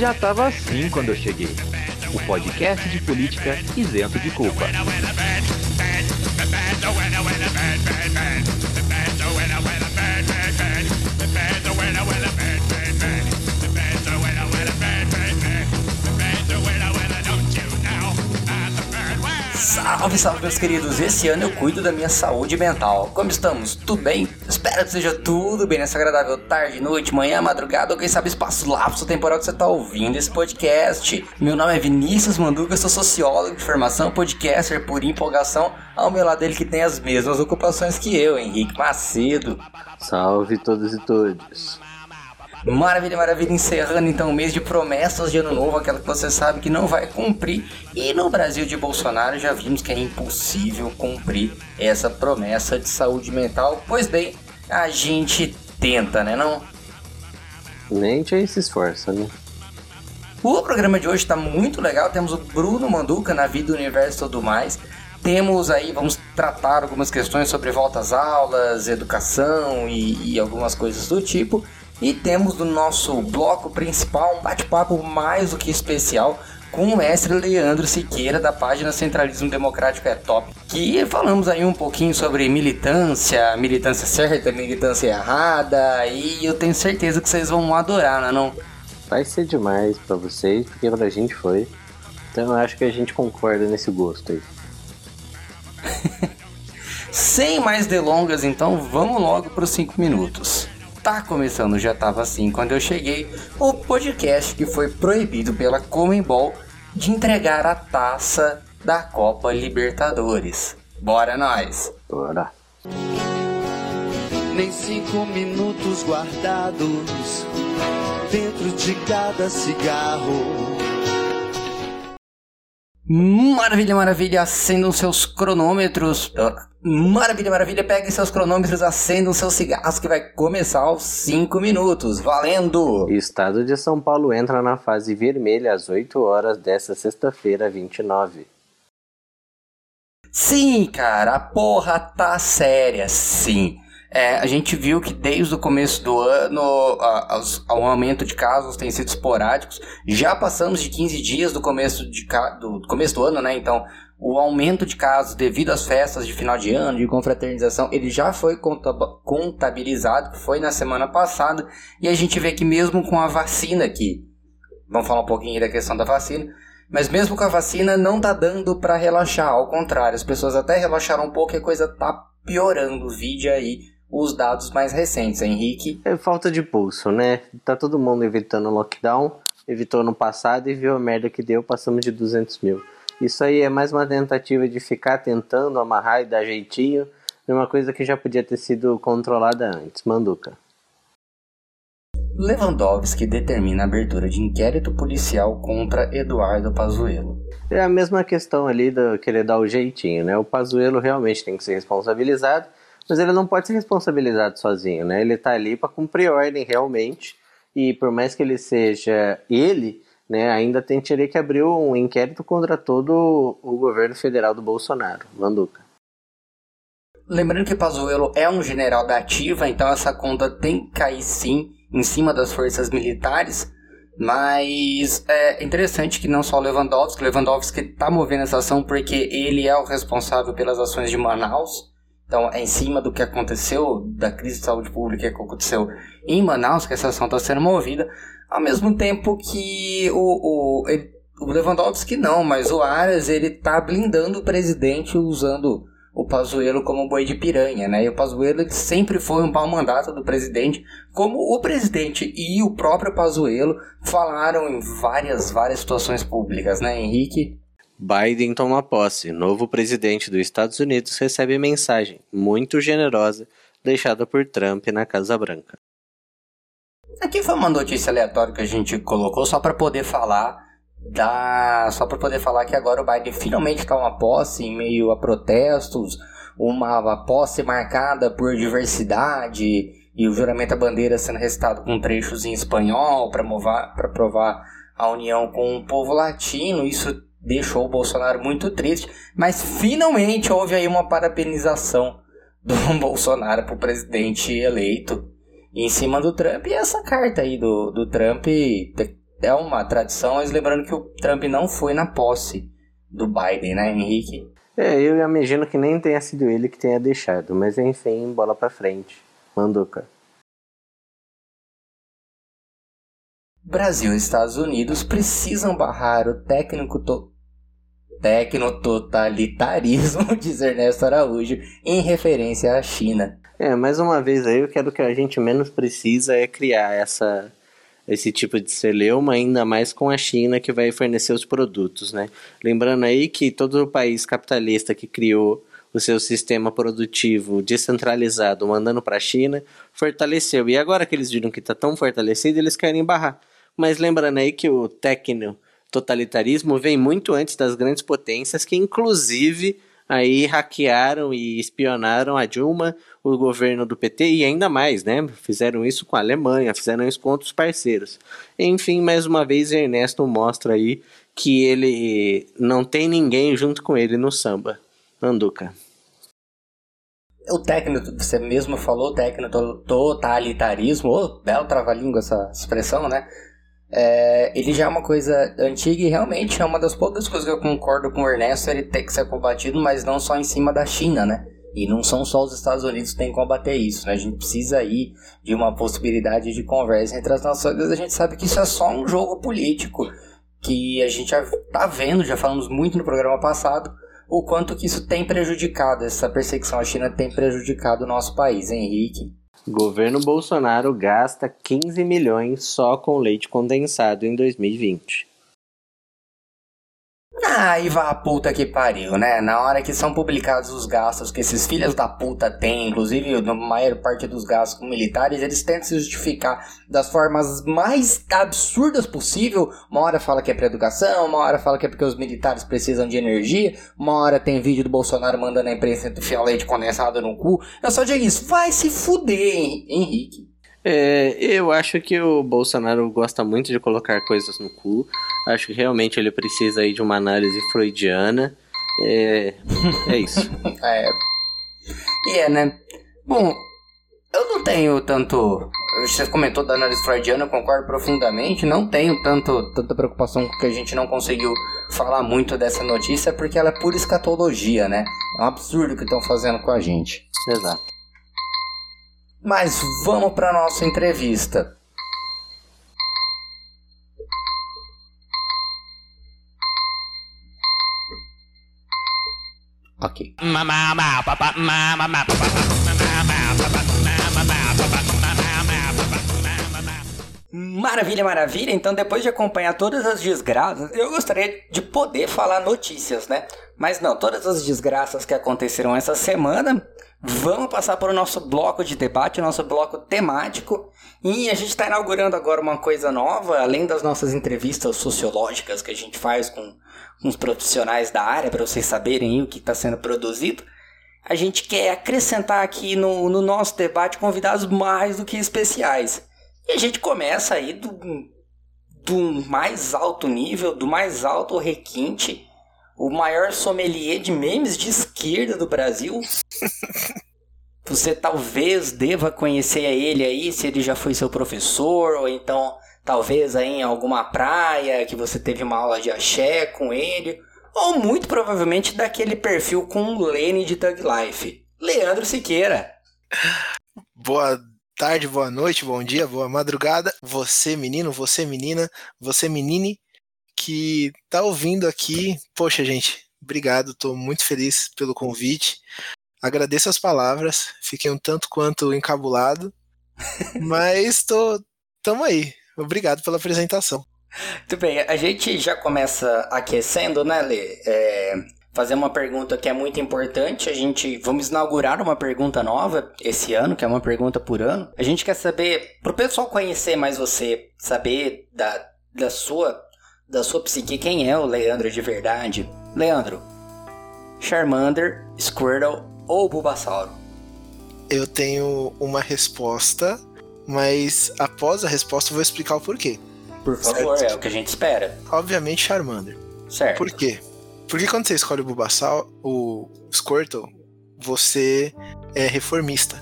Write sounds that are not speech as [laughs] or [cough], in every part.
Já tava assim quando eu cheguei. O podcast de política isento de culpa. Salve, salve, meus queridos! Esse ano eu cuido da minha saúde mental. Como estamos? Tudo bem? Espero que seja tudo bem nessa agradável tarde, noite, manhã, madrugada ou quem sabe espaço lapso temporal que você está ouvindo esse podcast. Meu nome é Vinícius Manduca, sou sociólogo de formação, podcaster por empolgação. Ao meu lado ele que tem as mesmas ocupações que eu, Henrique Macedo. Salve todos e todos. Maravilha, maravilha, encerrando então o mês de promessas de ano novo, aquela que você sabe que não vai cumprir. E no Brasil de Bolsonaro já vimos que é impossível cumprir essa promessa de saúde mental. Pois bem, a gente tenta, né não? Nem a se esforça, né? O programa de hoje está muito legal. Temos o Bruno Manduca na vida, universo e tudo mais. Temos aí, vamos tratar algumas questões sobre volta às aulas, educação e, e algumas coisas do tipo. E temos no nosso bloco principal um bate-papo mais do que especial com o mestre Leandro Siqueira da página Centralismo Democrático é Top, que falamos aí um pouquinho sobre militância, militância certa, militância errada, e eu tenho certeza que vocês vão adorar, né, não? Vai ser demais para vocês, porque pra gente foi. Então eu acho que a gente concorda nesse gosto aí. [laughs] Sem mais delongas, então, vamos logo para os 5 minutos. Tá começando, já tava assim quando eu cheguei, o podcast que foi proibido pela Comembol de entregar a taça da Copa Libertadores. Bora nós! Bora! Nem cinco minutos guardados dentro de cada cigarro. Maravilha, maravilha, acendam seus cronômetros. Maravilha, maravilha, peguem seus cronômetros, acendam seus cigarros que vai começar os 5 minutos, valendo! Estado de São Paulo entra na fase vermelha às 8 horas desta sexta-feira, 29. Sim, cara, a porra tá séria, sim. É, a gente viu que desde o começo do ano o aumento de casos tem sido esporádicos. Já passamos de 15 dias do começo, de, do começo do ano, né? Então o aumento de casos devido às festas de final de ano, de confraternização, ele já foi contabilizado, foi na semana passada, e a gente vê que mesmo com a vacina aqui, vamos falar um pouquinho da questão da vacina, mas mesmo com a vacina não tá dando para relaxar, ao contrário, as pessoas até relaxaram um pouco e a coisa tá piorando, vide aí os dados mais recentes, Henrique. É falta de pulso, né? Tá todo mundo evitando o lockdown, evitou no passado e viu a merda que deu, passamos de 200 mil. Isso aí é mais uma tentativa de ficar tentando amarrar e dar jeitinho de uma coisa que já podia ter sido controlada antes. Manduca. Lewandowski determina a abertura de inquérito policial contra Eduardo Pazuello. É a mesma questão ali do querer dar o jeitinho, né? O Pazuello realmente tem que ser responsabilizado, mas ele não pode ser responsabilizado sozinho, né? Ele tá ali para cumprir ordem realmente, e por mais que ele seja ele, né, ainda tem que abrir um inquérito contra todo o governo federal do Bolsonaro, Manduca. Lembrando que Pazuello é um general da ativa, então essa conta tem que cair sim em cima das forças militares, mas é interessante que não só o Lewandowski, Lewandowski está movendo essa ação porque ele é o responsável pelas ações de Manaus, então é em cima do que aconteceu, da crise de saúde pública que aconteceu em Manaus, que essa ação está sendo movida, ao mesmo tempo que o, o, ele, o Lewandowski não, mas o Aras ele tá blindando o presidente usando o Pazuello como boi de piranha, né? E o Pazuello sempre foi um pau mandato do presidente, como o presidente e o próprio Pazuello falaram em várias, várias situações públicas, né, Henrique? Biden toma posse. Novo presidente dos Estados Unidos recebe mensagem muito generosa deixada por Trump na Casa Branca. Aqui foi uma notícia aleatória que a gente colocou só para poder falar da só para poder falar que agora o Biden finalmente uma posse em meio a protestos, uma posse marcada por diversidade e o juramento à bandeira sendo recitado com trechos em espanhol para provar a união com o povo latino. Isso deixou o Bolsonaro muito triste, mas finalmente houve aí uma parabenização do [laughs] Bolsonaro para o presidente eleito em cima do Trump. E essa carta aí do, do Trump é uma tradição, mas lembrando que o Trump não foi na posse do Biden, né, Henrique? É, eu imagino que nem tenha sido ele que tenha deixado, mas enfim, bola pra frente. Manduca. Brasil e Estados Unidos precisam barrar o técnico to... tecno-totalitarismo, [laughs] diz Ernesto Araújo, em referência à China. É, mais uma vez aí, eu quero que a gente menos precisa é criar essa esse tipo de celeuma, ainda mais com a China que vai fornecer os produtos, né? Lembrando aí que todo o país capitalista que criou o seu sistema produtivo descentralizado mandando para a China fortaleceu. E agora que eles viram que está tão fortalecido, eles querem barrar. Mas lembrando aí que o tecno totalitarismo vem muito antes das grandes potências que inclusive aí hackearam e espionaram a Dilma, o governo do PT e ainda mais, né? Fizeram isso com a Alemanha, fizeram isso com outros parceiros. Enfim, mais uma vez Ernesto mostra aí que ele não tem ninguém junto com ele no samba. Anduca. O técnico, você mesmo falou, técnico totalitarismo, oh, belo trava-língua essa expressão, né? É, ele já é uma coisa antiga e realmente é uma das poucas coisas que eu concordo com o Ernesto, ele tem que ser combatido, mas não só em cima da China, né? E não são só os Estados Unidos que têm que combater isso, né? A gente precisa aí de uma possibilidade de conversa entre as nações. A gente sabe que isso é só um jogo político, que a gente já tá vendo, já falamos muito no programa passado, o quanto que isso tem prejudicado, essa perseguição à China tem prejudicado o nosso país, Henrique. Governo Bolsonaro gasta 15 milhões só com leite condensado em 2020. Ah, vá a puta que pariu, né? Na hora que são publicados os gastos que esses filhos da puta têm, inclusive na maior parte dos gastos com militares, eles tentam se justificar das formas mais absurdas possível. Uma hora fala que é pra educação, uma hora fala que é porque os militares precisam de energia, uma hora tem vídeo do Bolsonaro mandando a imprensa enfiar leite condensado no cu. Eu só digo isso, vai se fuder, Henrique. É, eu acho que o Bolsonaro gosta muito de colocar coisas no cu. Acho que realmente ele precisa aí de uma análise freudiana. É, é isso. [laughs] é. E é, né? Bom, eu não tenho tanto. Você comentou da análise freudiana, eu concordo profundamente. Não tenho tanto, tanta preocupação com que a gente não conseguiu falar muito dessa notícia, porque ela é pura escatologia, né? É um absurdo o que estão fazendo com a gente. Exato. Mas vamos para nossa entrevista. Ok. Maravilha, maravilha. Então, depois de acompanhar todas as desgraças, eu gostaria de poder falar notícias, né? Mas não, todas as desgraças que aconteceram essa semana, vamos passar para o nosso bloco de debate, nosso bloco temático. E a gente está inaugurando agora uma coisa nova, além das nossas entrevistas sociológicas que a gente faz com, os profissionais da área, para vocês saberem o que está sendo produzido. A gente quer acrescentar aqui no, no nosso debate convidados mais do que especiais. E a gente começa aí do, do mais alto nível, do mais alto requinte, o maior sommelier de memes de esquerda do Brasil. [laughs] Você talvez deva conhecer ele aí, se ele já foi seu professor, ou então talvez aí em alguma praia que você teve uma aula de axé com ele, ou muito provavelmente daquele perfil com o Lene de Thug Life. Leandro Siqueira. Boa tarde, boa noite, bom dia, boa madrugada. Você, menino, você, menina, você, menine, que tá ouvindo aqui. Poxa, gente, obrigado, tô muito feliz pelo convite. Agradeço as palavras, fiquei um tanto quanto encabulado, [laughs] mas tô, tamo aí. Obrigado pela apresentação. Muito bem, a gente já começa aquecendo, né, Lê? É, fazer uma pergunta que é muito importante. A gente vamos inaugurar uma pergunta nova esse ano, que é uma pergunta por ano. A gente quer saber, para o pessoal conhecer mais você, saber da, da sua da sua psique quem é o Leandro de verdade. Leandro, Charmander, Squirtle ou Bulbasauro? Eu tenho uma resposta, mas após a resposta eu vou explicar o porquê. Por favor, certo? é o que a gente espera. Obviamente Charmander. Certo. Por quê? Porque quando você escolhe o Bulbasaur, o Squirtle, você é reformista.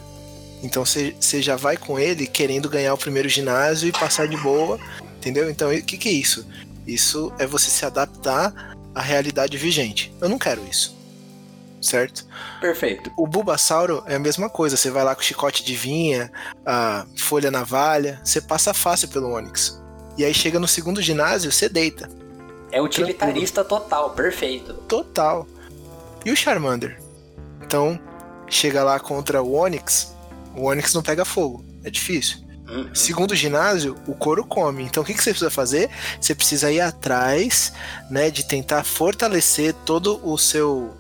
Então você já vai com ele querendo ganhar o primeiro ginásio e passar de boa, entendeu? Então o que, que é isso? Isso é você se adaptar à realidade vigente. Eu não quero isso. Certo? Perfeito. O Bulbasauro é a mesma coisa. Você vai lá com chicote de vinha, a folha navalha, você passa fácil pelo Onix. E aí chega no segundo ginásio, você deita. É utilitarista total, perfeito. Total. E o Charmander? Então, chega lá contra o Onix, o Onix não pega fogo. É difícil. Uhum. Segundo ginásio, o couro come. Então o que, que você precisa fazer? Você precisa ir atrás, né, de tentar fortalecer todo o seu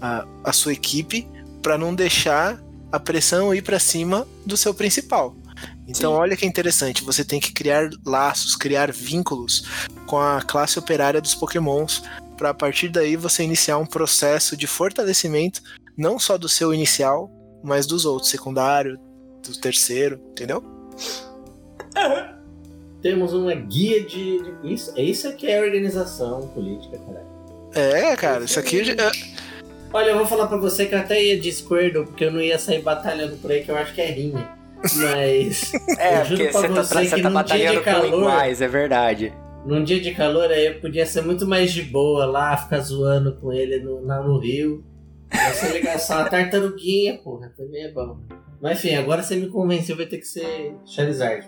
a, a sua equipe para não deixar a pressão ir para cima do seu principal. Então, Sim. olha que interessante, você tem que criar laços, criar vínculos com a classe operária dos Pokémons, para a partir daí você iniciar um processo de fortalecimento não só do seu inicial, mas dos outros, secundário, do terceiro, entendeu? Temos uma guia de. isso, isso aqui é organização política, cara. É, cara, isso aqui. É... Olha, eu vou falar pra você que eu até ia de Squirtle, porque eu não ia sair batalhando por aí, que eu acho que é rinha. Mas. é, porque você, tá, você tá batalhando calor, com iguais, é verdade. Num dia de calor aí eu podia ser muito mais de boa lá, ficar zoando com ele no, no rio. Essa ligação, a tartaruguinha, porra, também é bom. Mas enfim, agora você me convenceu, vai ter que ser Charizard.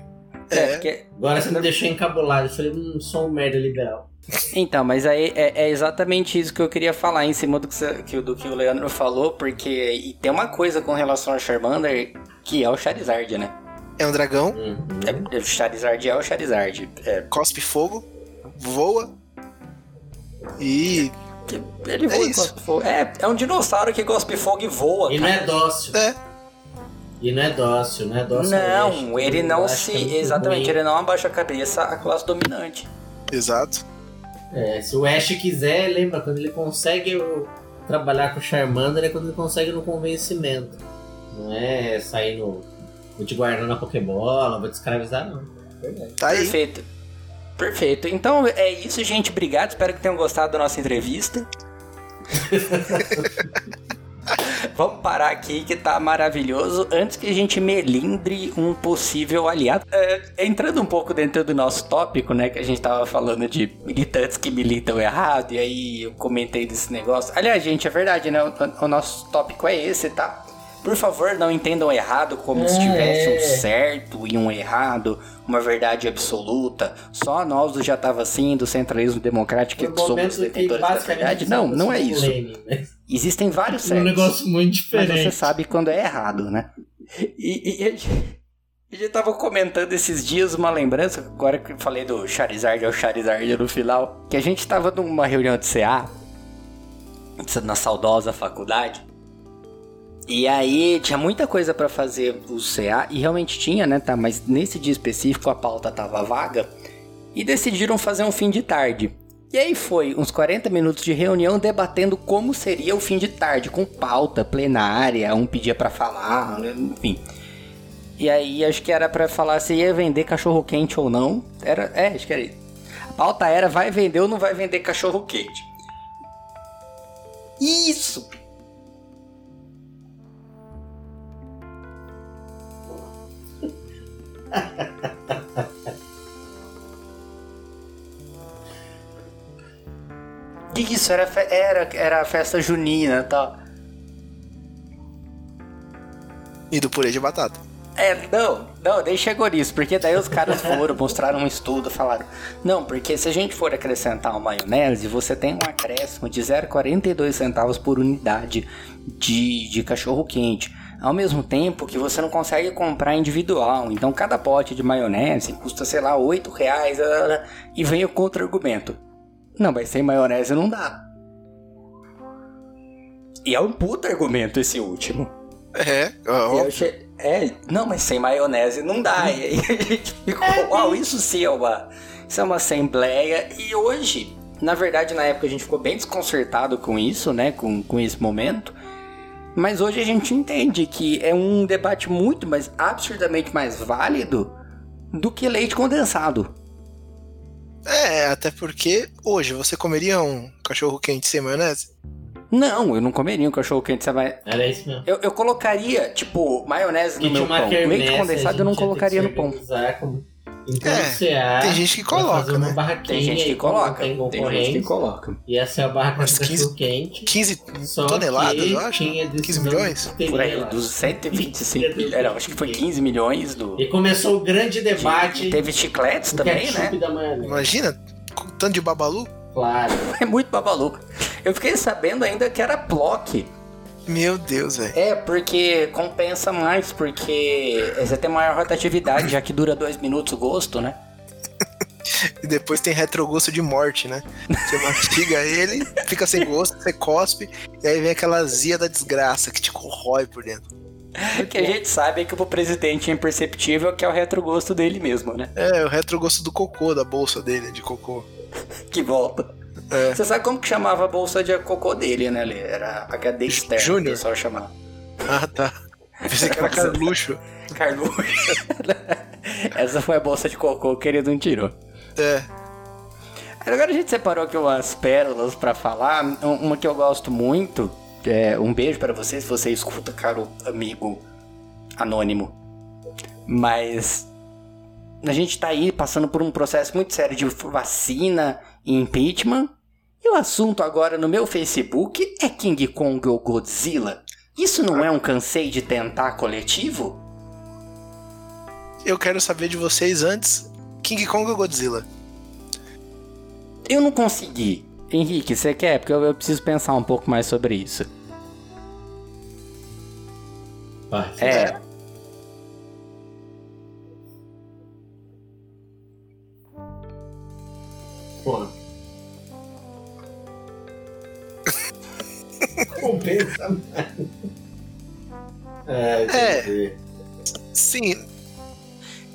É, porque... Agora você me deixou encabulado. Eu falei, hum, sou um merda liberal. Então, mas aí é, é, exatamente isso que eu queria falar em cima do que, você, do que o Leandro falou, porque e tem uma coisa com relação ao Charmander que é o Charizard, né? É um dragão. Uhum. É, o Charizard é o Charizard. É. Cospe fogo, voa e. Ele voa é, cospe fogo. É, é um dinossauro que cospe fogo e voa. E cara. não é dócil. É. E não é dócil, não é dócil. Não, ele não se. É exatamente, ruim. ele não abaixa a cabeça à classe dominante. Exato. É, se o Ash quiser, lembra, quando ele consegue trabalhar com o Charmander é quando ele consegue no convencimento. Não é sair no. Vou te guardar na Pokébola, vou te escravizar, não. Verdade. Tá aí. Perfeito. Perfeito. Então é isso, gente. Obrigado. Espero que tenham gostado da nossa entrevista. [laughs] [laughs] Vamos parar aqui que tá maravilhoso antes que a gente melindre um possível aliado. É, entrando um pouco dentro do nosso tópico, né? Que a gente tava falando de militantes que militam errado, e aí eu comentei desse negócio. Aliás, gente, é verdade, né? O, o nosso tópico é esse, tá? Por favor, não entendam errado como é. se tivesse um certo e um errado, uma verdade absoluta. Só nós do já tava assim, do centralismo democrático, que somos detentores da verdade. Não, não é isso. Lane, né? Existem vários certos. Um negócio muito diferente. Mas você sabe quando é errado, né? E, e, e a gente tava comentando esses dias uma lembrança, agora que eu falei do Charizard ao Charizard no final, que a gente tava numa reunião de CA, na saudosa faculdade, e aí tinha muita coisa para fazer o CA, e realmente tinha, né, tá? Mas nesse dia específico a pauta tava vaga, e decidiram fazer um fim de tarde. E aí foi uns 40 minutos de reunião debatendo como seria o fim de tarde, com pauta plenária, um pedia para falar, enfim. E aí acho que era para falar se ia vender cachorro quente ou não. Era, é, acho que era. A pauta era vai vender ou não vai vender cachorro quente. Isso. [laughs] Isso, era, era, era a festa junina e tal. E do purê de batata. É, não, não, daí chegou nisso, porque daí os caras foram, [laughs] mostraram um estudo, falaram, não, porque se a gente for acrescentar uma maionese, você tem um acréscimo de 0,42 centavos por unidade de, de cachorro quente. Ao mesmo tempo que você não consegue comprar individual, então cada pote de maionese custa, sei lá, 8 reais, e vem o contra-argumento. Não, mas sem maionese não dá. E é um puto argumento esse último. É, é, é, não, mas sem maionese não dá. E aí a gente ficou, é, uau, isso sim é uma, isso é uma assembleia. E hoje, na verdade, na época a gente ficou bem desconcertado com isso, né, com, com esse momento. Mas hoje a gente entende que é um debate muito, mas absurdamente mais válido do que leite condensado. É, até porque hoje você comeria um cachorro quente sem maionese? Não, eu não comeria um cachorro quente, você vai. Era isso mesmo. Eu, eu colocaria, tipo, maionese Que no meu pão. quermesse, Leite condensado eu não colocaria no que pão. como- Então É, você acha tem gente que coloca, né? Tem gente e que coloca. Tem Tem gente que coloca. E essa é a barraca Umas do 15 cachorro quente. 15 Só toneladas, eu acho. tinha 15 decisão milhões? Por aí, dos 125 milhões. Acho que foi 15 milhões do. E começou o grande debate. Teve chicletes também, né? Imagina, com tanto de babalu. Claro. [laughs] É muito babaluco. Eu fiquei sabendo ainda que era Plock. Meu Deus, velho. É, porque compensa mais, porque você tem maior rotatividade, já que dura dois minutos o gosto, né? [laughs] E depois tem retrogosto de morte, né? Você mastiga ele, fica sem gosto, você cospe, e aí vem aquela azia da desgraça que te corrói por dentro. O [laughs] que a gente sabe é que pro presidente é imperceptível que é o retrogosto dele mesmo, né? É, o retrogosto do cocô, da bolsa dele, de cocô. Que volta. É. Você sabe como que chamava a bolsa de cocô dele, né? Ele era HD externo, Júnior. o pessoal chamava. Ah, tá. Pensei que era Carluxo. Carluxo. [laughs] Essa foi a bolsa de cocô que ele não tirou. É. Agora a gente separou aqui umas pérolas pra falar. Um- Uma que eu gosto muito. É, um beijo pra você se você escuta, caro amigo anônimo. Mas a gente tá aí passando por um processo muito sério de vacina impeachment. E o assunto agora no meu Facebook é King Kong ou Godzilla. Isso não é um cansei de tentar coletivo? Eu quero saber de vocês antes: King Kong ou Godzilla? Eu não consegui. Henrique, você quer? Porque eu, eu preciso pensar um pouco mais sobre isso. Vai. É. Porra. Compensa mais. É, É. Sim,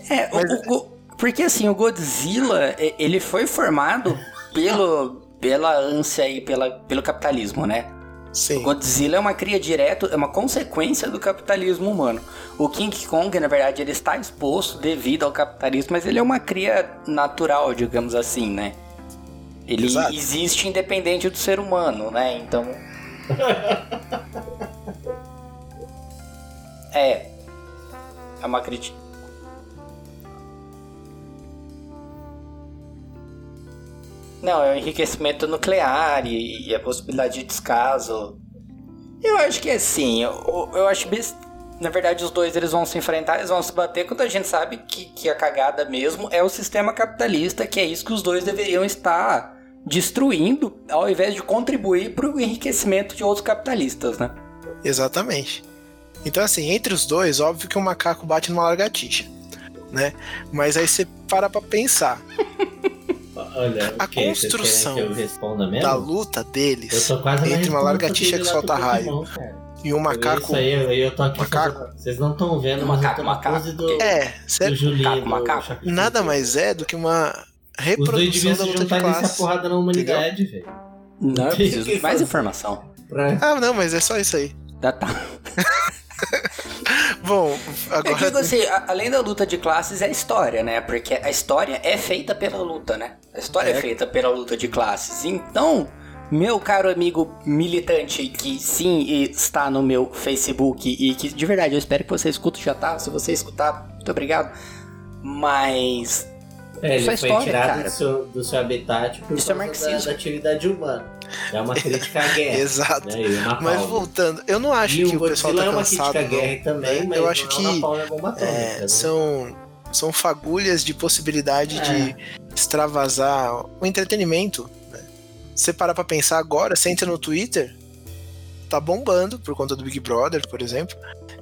É, o- Mas- o Go- porque assim, o Godzilla, ele foi formado pelo, pela ânsia e pela, pelo capitalismo, né? O sim. Godzilla é uma cria direto, é uma consequência do capitalismo humano. O King Kong, na verdade, ele está exposto devido ao capitalismo, mas ele é uma cria natural, digamos assim, né? Ele Exato. existe independente do ser humano, né? Então. É. É uma crítica. Não, é o enriquecimento nuclear e, e a possibilidade de descaso. Eu acho que é assim, eu, eu acho best... Na verdade, os dois eles vão se enfrentar, eles vão se bater quando a gente sabe que, que a cagada mesmo é o sistema capitalista, que é isso que os dois deveriam estar destruindo, ao invés de contribuir para o enriquecimento de outros capitalistas, né? Exatamente. Então, assim, entre os dois, óbvio que o macaco bate numa lagartixa, né? Mas aí você para pra pensar. [laughs] Olha, A construção que? Da luta Eu deles tô quase na entre uma dele que solta raio cara. e um macaco. Isso aí, eu, tô aqui Macaco? fazendo- Vocês não estão vendo, mas Macaco, macaco. do, É, do sério, Julinho. Macaco, do macaco. Nada mais é do que uma reprodução da luta de classe. porrada na humanidade, velho. Não, eu Tem preciso que de mais informação. Pra... Ah, não, mas é só isso aí. Tá, tá. [laughs] Bom, Eu digo agora. assim, além da luta de classes, é a história, né? Porque a história é feita pela luta, né? A história é, É. feita pela luta de classes. Então, meu caro amigo militante, que sim está no meu Facebook e que de verdade eu espero que você escute já tá. Se você escutar, muito obrigado. Mas. É, ele é foi história, tirado cara. do seu, do seu habitat por Isso é causa da, marxismo. da atividade humana. É uma crítica à [laughs] guerra. Exato. né? Uma Mas voltando, eu não acho E que o o pessoal tá é uma cansado. crítica à guerra também, né? mas eu acho que é uma bomba atômica, É, né? são, são fagulhas de possibilidade É. de extravasar o entretenimento. Né? Você parar pra pensar agora, você entra no Twitter, tá bombando por conta do Big Brother, por exemplo.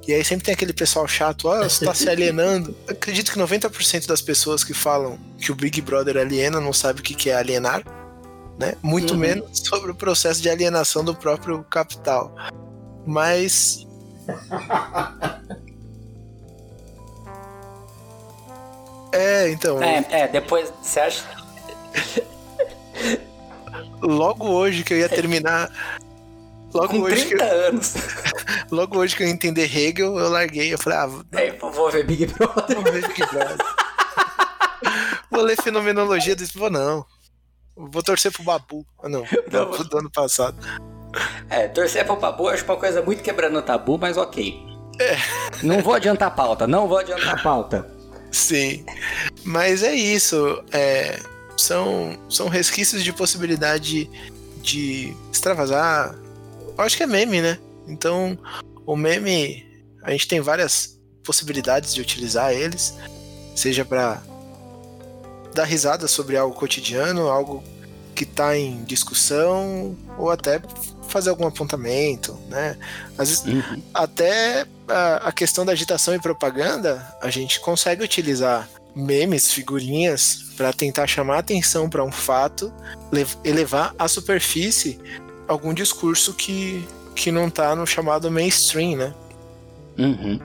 E aí sempre tem aquele pessoal chato, ah, você tá se [laughs] alienando. Acredito que 90% das pessoas que falam que o Big Brother aliena não sabe o que que é alienar, né? Muito Uhum. menos sobre o processo de alienação do próprio capital. Mas [laughs] É, então, É, é, depois você acha. logo hoje que eu ia terminar. Logo Com hoje, que 30 eu, anos. [laughs] logo hoje que eu entender Hegel, eu larguei. Eu falei, ah, vou É, vou ver Big Brother. ver Big Brother. [laughs] vou ler fenomenologia desse. Vou não. Vou torcer pro Babu. Ah, não, [laughs] Babu do ano passado. É, torcer pro Babu acho uma coisa muito quebrando tabu, mas ok. Não vou adiantar a pauta, não vou adiantar a pauta. Sim. Mas é isso. é, são, são resquícios de possibilidade de extravasar. Eu acho que é meme, né? Então, o meme, a gente tem várias possibilidades de utilizar eles, seja para dar risada sobre algo cotidiano, algo que está em discussão, ou até fazer algum apontamento, né? Às vezes, Uhum. até a, a questão da agitação e propaganda, a gente consegue utilizar memes, figurinhas, para tentar chamar atenção para um fato, lev- elevar à superfície algum discurso que, que não tá no chamado mainstream, né? Uhum.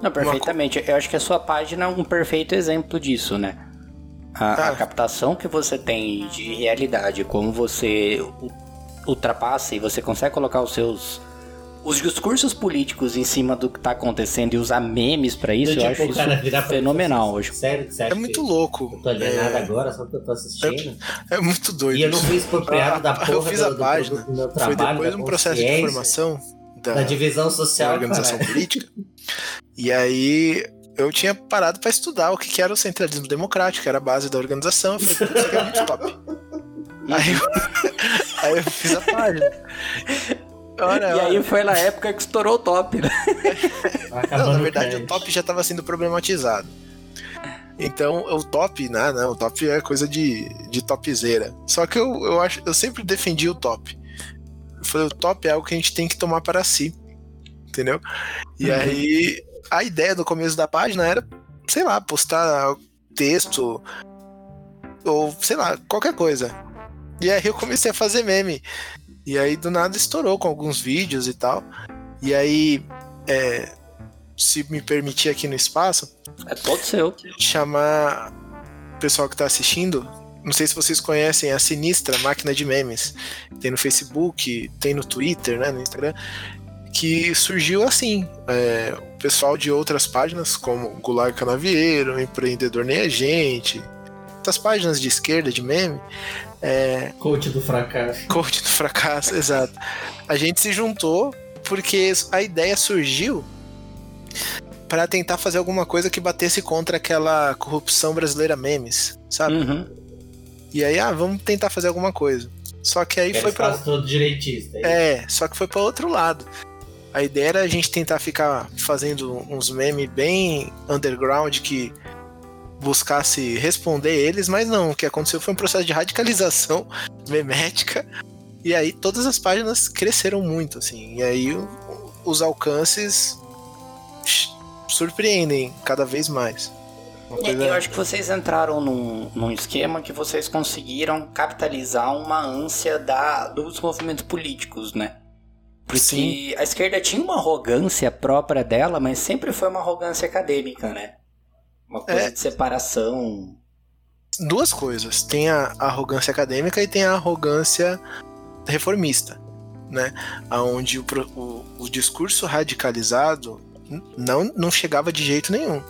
Não, perfeitamente. Eu acho que a sua página é um perfeito exemplo disso, né? A, a Ah. captação que você tem de realidade, como você ultrapassa e você consegue colocar os seus os discursos políticos em cima do que tá acontecendo e usar memes pra isso, eu tipo, acho isso cara fenomenal hoje. Sério que você acha É muito louco. eu tô alienado É, agora só porque eu tô assistindo? é muito doido. E eu não fui expropriado da Ah, porra eu fiz a do, do página. produto do meu Foi trabalho, depois da de um processo de formação da, da divisão da social, organização cara. política. E aí eu tinha parado para estudar o que que era o centralismo democrático, que era a base da organização. Eu falei, isso aqui é muito top. [laughs] Aí eu, [laughs] aí eu fiz a página. Ora, E aí foi na época que estourou o top, né? Não, na verdade, o top já estava sendo problematizado. Então, o top, né, né, o top é coisa de, de topzera. Só que eu, eu, acho, eu sempre defendi o top. Eu falei, o top é algo que a gente tem que tomar para si. Entendeu? E Uhum. aí, a ideia do começo da página era, sei lá, postar texto ou, sei lá, qualquer coisa. E aí eu comecei a fazer meme. E aí, do nada, estourou com alguns vídeos e tal. E aí, é, se me permitir aqui no espaço, É todo seu. chamar o pessoal que tá assistindo. Não sei se vocês conhecem a Sinistra Máquina de Memes. Tem no Facebook, tem no Twitter, né, no Instagram. Que surgiu assim. é, o pessoal de outras páginas, como Gulag Canavieiro, Empreendedor Nem a Gente, essas páginas de esquerda de meme, é, Coach do fracasso. Coach do fracasso, [laughs] exato. A gente se juntou porque a ideia surgiu para tentar fazer alguma coisa que batesse contra aquela corrupção brasileira memes, sabe? Uhum. E aí, ah, vamos tentar fazer alguma coisa. Só que aí Aquele foi para todo direitista. é, só que foi para outro lado. A ideia era a gente tentar ficar fazendo uns memes bem underground que buscasse responder eles, mas não. O que aconteceu foi um processo de radicalização [laughs] memética. E aí todas as páginas cresceram muito, assim. E aí os alcances surpreendem cada vez mais. E- Eu acho que vocês entraram num, num esquema que vocês conseguiram capitalizar uma ânsia da, dos movimentos políticos, né? Porque Sim. a esquerda tinha uma arrogância própria dela, mas sempre foi uma arrogância acadêmica, né? Uma coisa É. de separação. duas coisas. Tem a arrogância acadêmica e tem a arrogância reformista, né? Onde o, o, o discurso radicalizado não, não chegava de jeito nenhum,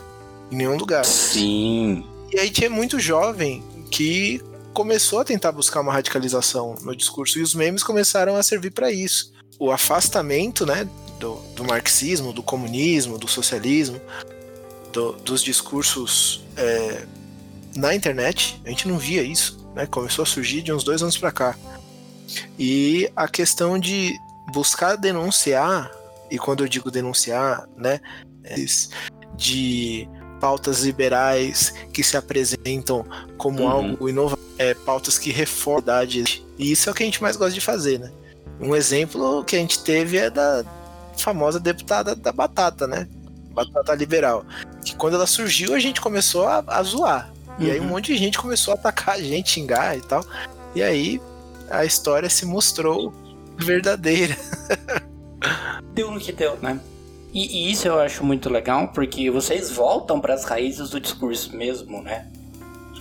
em nenhum lugar. Sim. E aí tinha muito jovem que começou a tentar buscar uma radicalização no discurso e os memes começaram a servir para isso. O afastamento, né, do, do marxismo, do comunismo, do socialismo, do- dos discursos é, na internet, a gente não via isso, né? Começou a surgir de uns dois anos para cá. E a questão de buscar denunciar, e quando eu digo denunciar, né, de pautas liberais que se apresentam como Uhum. algo inovador, é, pautas que a idade. E isso é o que a gente mais gosta de fazer, né? Um exemplo que a gente teve é da famosa deputada da Batata, né? Batata Liberal. Que quando ela surgiu, a gente começou a, a zoar. E aí um Uhum. monte de gente começou a atacar a gente, xingar e tal. E aí a história se mostrou verdadeira. [laughs] Deu no que deu, né? E, e isso eu acho muito legal, porque vocês voltam para as raízes do discurso mesmo, né?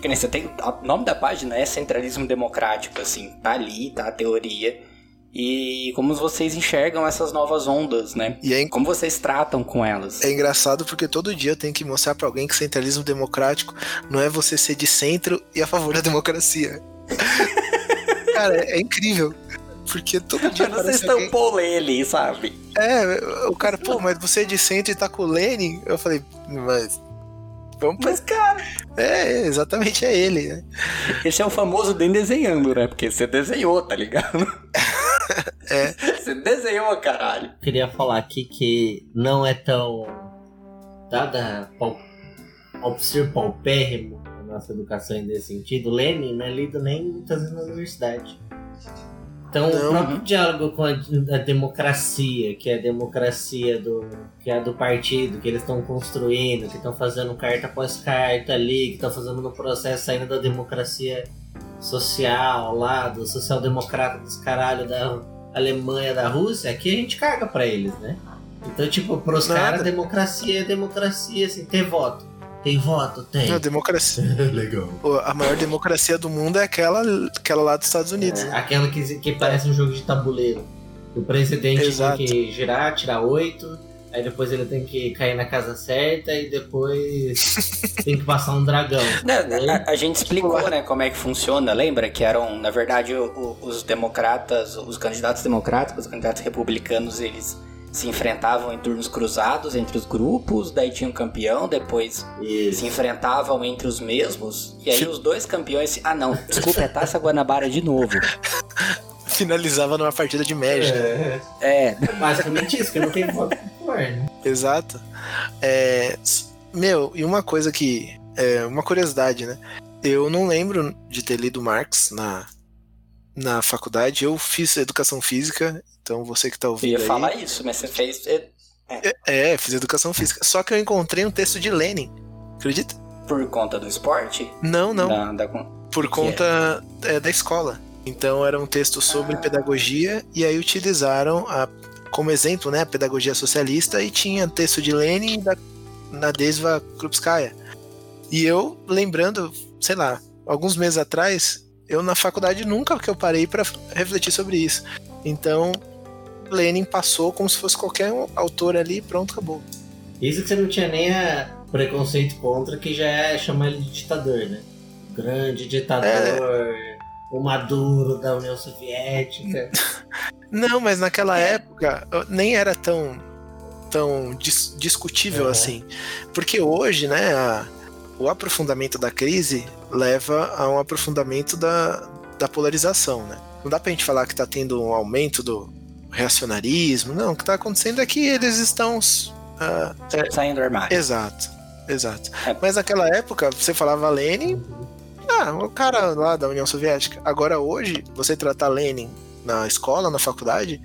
Que nem você tem. O nome da página é Centralismo Democrático, assim, tá ali, tá a teoria. E como vocês enxergam essas novas ondas, né? E é, Como vocês tratam com elas. é engraçado porque todo dia eu tenho que mostrar pra alguém que centralismo democrático não é você ser de centro e a favor da democracia. [laughs] Cara, é, incrível. Porque todo dia Você aparece alguém... estampou ele, sabe? É, o cara, pô, mas você é de centro e tá com o Lenin? Eu falei, mas... Vamos pra... Mas, cara, É, exatamente, é ele, né? esse é o famoso nem desenhando, né? Porque você desenhou, tá ligado? [laughs] É. Você desenhou, caralho. queria falar aqui que não é tão dada ao ser paupérrimo a nossa educação nesse sentido, Lenin não é lido nem muitas vezes na universidade. Então, Não. o próprio diálogo com a, a democracia, que é a democracia do que é a do partido, que eles estão construindo, que estão fazendo carta após carta ali, que estão fazendo no processo saindo da democracia social lá, do social-democrata dos caralho da Alemanha, da Rússia, aqui a gente caga pra eles, né? Então, tipo, pros caras, democracia é democracia, assim, ter voto. Tem voto? Tem. A democracia. [laughs] Legal. A maior democracia do mundo é aquela, aquela lá dos Estados Unidos. É, aquela que, que parece um jogo de tabuleiro. O presidente Exato. tem que girar, tirar oito, aí depois ele tem que cair na casa certa e depois [laughs] tem que passar um dragão. Né, a, a gente explicou, né, como é que funciona. Lembra que eram, na verdade, o- o- os democratas, os candidatos democráticos, os candidatos republicanos, eles se enfrentavam em turnos cruzados entre os grupos, daí tinha um campeão, depois se enfrentavam entre os mesmos, e aí os dois campeões. Ah, não, desculpa, é Taça Guanabara de novo. [laughs] Finalizava numa partida de Magic. É, É, basicamente isso, que não tem voto popular, né? Exato. É, meu, e uma coisa que. É, uma curiosidade, né? Eu não lembro de ter lido Marx na, na faculdade. Eu fiz educação física, então você que tá eu ouvindo ia aí. falar isso, mas você fez. é, É, fiz educação física. Só que eu encontrei um texto de Lenin. Acredita? Por conta do esporte? Não, não. Da, da- por que conta é, da escola. Então era um texto sobre Ah. pedagogia e aí utilizaram a, como exemplo né, a pedagogia socialista e tinha texto de Lenin e da Nadezhda Krupskaya. E eu lembrando, sei lá, alguns meses atrás, eu na faculdade nunca que eu parei para refletir sobre isso. Então Lenin passou como se fosse qualquer um autor ali, pronto, acabou. Isso que você não tinha nem preconceito contra, que já é chamar ele de ditador, né? Grande ditador, o Maduro da União Soviética. [laughs] Não, mas naquela época eu- nem era tão tão dis- discutível Uhum. assim. Porque hoje, né, a- o aprofundamento da crise leva a um aprofundamento da, da polarização, né? Não dá pra gente falar que tá tendo um aumento do reacionarismo, não. O que tá acontecendo é que eles estão. é, Saindo do armário. exato, exato. É. Mas naquela época, você falava Lenin, ah, o cara lá da União Soviética. Agora hoje, você tratar Lenin na escola, na faculdade,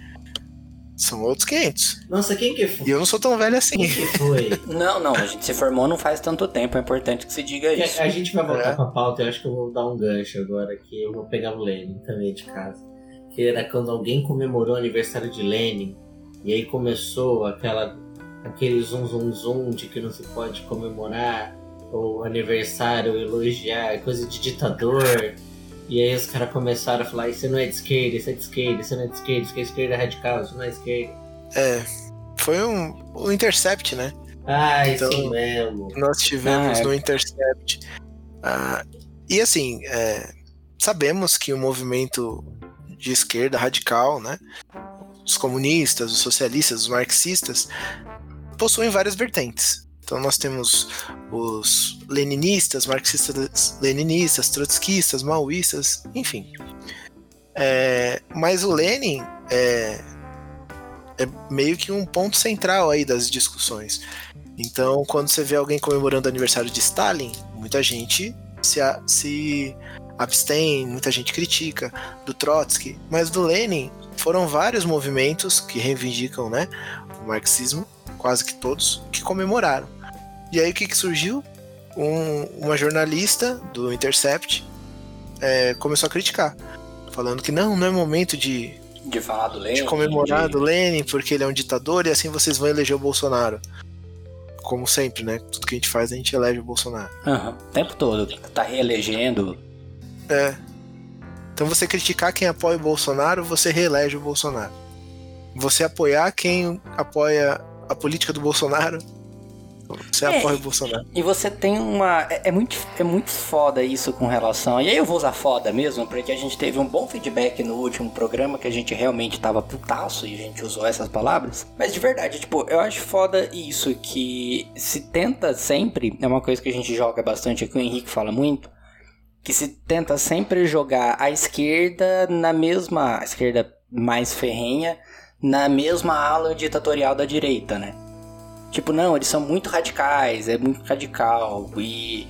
são outros 500. Nossa, quem que foi? E eu não sou tão velho assim. Quem que foi? [laughs] Não, não, a gente se formou não faz tanto tempo, é importante que se diga isso. A, a gente vai voltar É. pra pauta, eu acho que eu vou dar um gancho agora, que eu vou pegar o Lenin também de casa. Que era quando alguém comemorou o aniversário de Lenin, e aí começou aquela aquele zum zum zum de que não se pode comemorar o aniversário, elogiar, coisa de ditador. E aí os caras começaram a falar, isso não é de esquerda, isso é de esquerda, isso não é de esquerda, isso é de esquerda radical, isso não é de esquerda. É. Foi um, o Intercept, né? Ah, Então- isso mesmo. Nós tivemos Ah, é. no Intercept. Ah, e assim, é, sabemos que o movimento de esquerda radical, né? Os comunistas, os socialistas, os marxistas, possuem várias vertentes. Então nós temos os leninistas, marxistas, leninistas, trotskistas, maoístas, enfim. É, mas o Lenin é, é meio que um ponto central aí das discussões. Então, quando você vê alguém comemorando o aniversário de Stalin, muita gente se, se abstém, muita gente critica. Do Trotsky, mas do Lenin foram vários movimentos que reivindicam né, o marxismo, quase que todos, que comemoraram. E aí o que, que surgiu? Um- uma jornalista do Intercept é, começou a criticar, falando que não, não é momento de, De falar do Lenin. de comemorar de- do Lenin porque ele é um ditador e assim vocês vão eleger o Bolsonaro. Como sempre, né? Tudo que a gente faz, a gente elege o Bolsonaro. Aham, O tempo todo. Tá reelegendo. É. Então você criticar quem apoia o Bolsonaro, você reelege o Bolsonaro. Você apoiar quem apoia a política do Bolsonaro, Você É, apoia o Bolsonaro. E você tem uma. É, é muito, é muito foda isso com relação. E aí eu vou usar foda mesmo, porque a gente teve um bom feedback no último programa que a gente realmente tava putaço e a gente usou essas palavras. Mas de verdade, tipo, eu acho foda isso, que se tenta sempre. É uma coisa que a gente joga bastante aqui, o Henrique fala muito. Que se tenta sempre jogar a esquerda na mesma. A esquerda mais ferrenha, na mesma ala ditatorial da direita, né? Tipo, não, eles são muito radicais, é muito radical. E.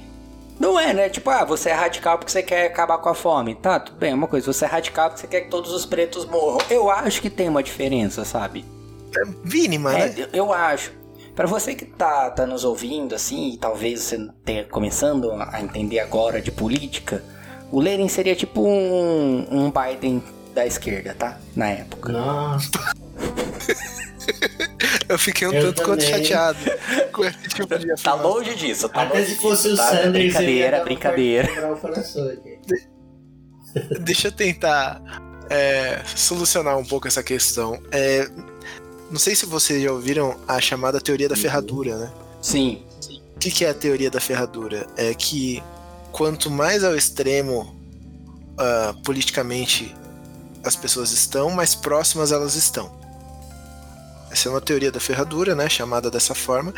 Não é, né? Tipo, ah, você é radical porque você quer acabar com a fome. Tá, tudo bem, é uma coisa. Você é radical porque você quer que todos os pretos morram. Eu acho que tem uma diferença, sabe? É mínima, É, né? eu, eu acho. Pra você que tá, tá nos ouvindo, assim, e talvez você tenha começando a entender agora de política, o Lenin seria tipo um, um Biden da esquerda, tá? Na época. Nossa, [laughs] [laughs] Eu fiquei um Eu tanto quanto também. chateado [laughs] com esse tipo de Tá longe disso, tá até longe se fosse o disso, tá? Sanders, Brincadeira, brincadeira. e o aqui. [laughs] Deixa eu tentar é, solucionar um pouco essa questão. É, não sei se vocês já ouviram a chamada teoria da ferradura, né? Sim. O que, que é a teoria da ferradura? É que quanto mais ao extremo ah, politicamente as pessoas estão, mais próximas elas estão. Essa é uma teoria da ferradura, né, chamada dessa forma,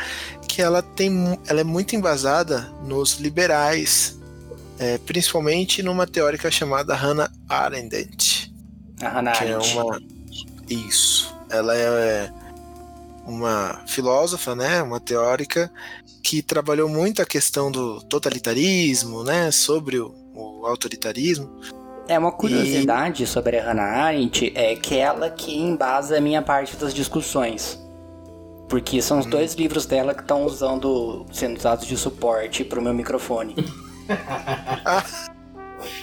que ela tem, ela é muito embasada nos liberais, é, principalmente numa teórica chamada Hannah Arendt A Hannah que é Arendt. uma isso ela é uma filósofa né uma teórica que trabalhou muito a questão do totalitarismo né sobre o, o autoritarismo É uma curiosidade sobre a Hannah Arendt é que ela que embasa a minha parte das discussões. Porque são os dois livros dela que estão usando, sendo usados de suporte pro meu microfone. [laughs]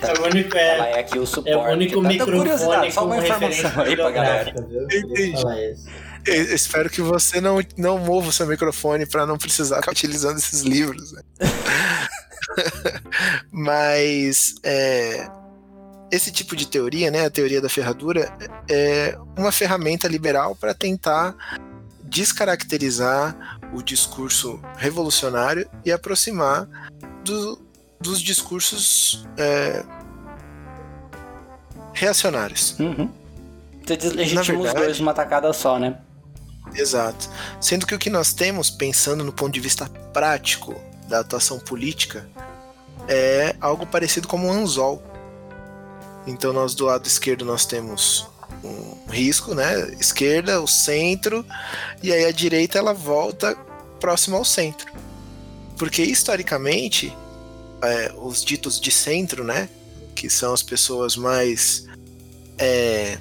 É o único, Ela é, é aqui o suporte. é o único Tanta microfone curiosidade, só uma informação aí pra galera. Entendi. eu espero que você não, não mova o seu microfone para não precisar ficar utilizando esses livros né? [laughs] mas é, esse tipo de teoria né a teoria da ferradura é uma ferramenta liberal para tentar descaracterizar o discurso revolucionário e aproximar do- dos discursos é, reacionários. Uhum. Você deslegitima os dois numa tacada só, né? Exato. Sendo que o que nós temos, pensando no ponto de vista prático da atuação política, é algo parecido como um anzol. Então nós do lado esquerdo nós temos um risco, né? Esquerda, o centro, e aí a direita ela volta próximo ao centro. Porque historicamente, é, os ditos de centro, né? Que são as pessoas mais é,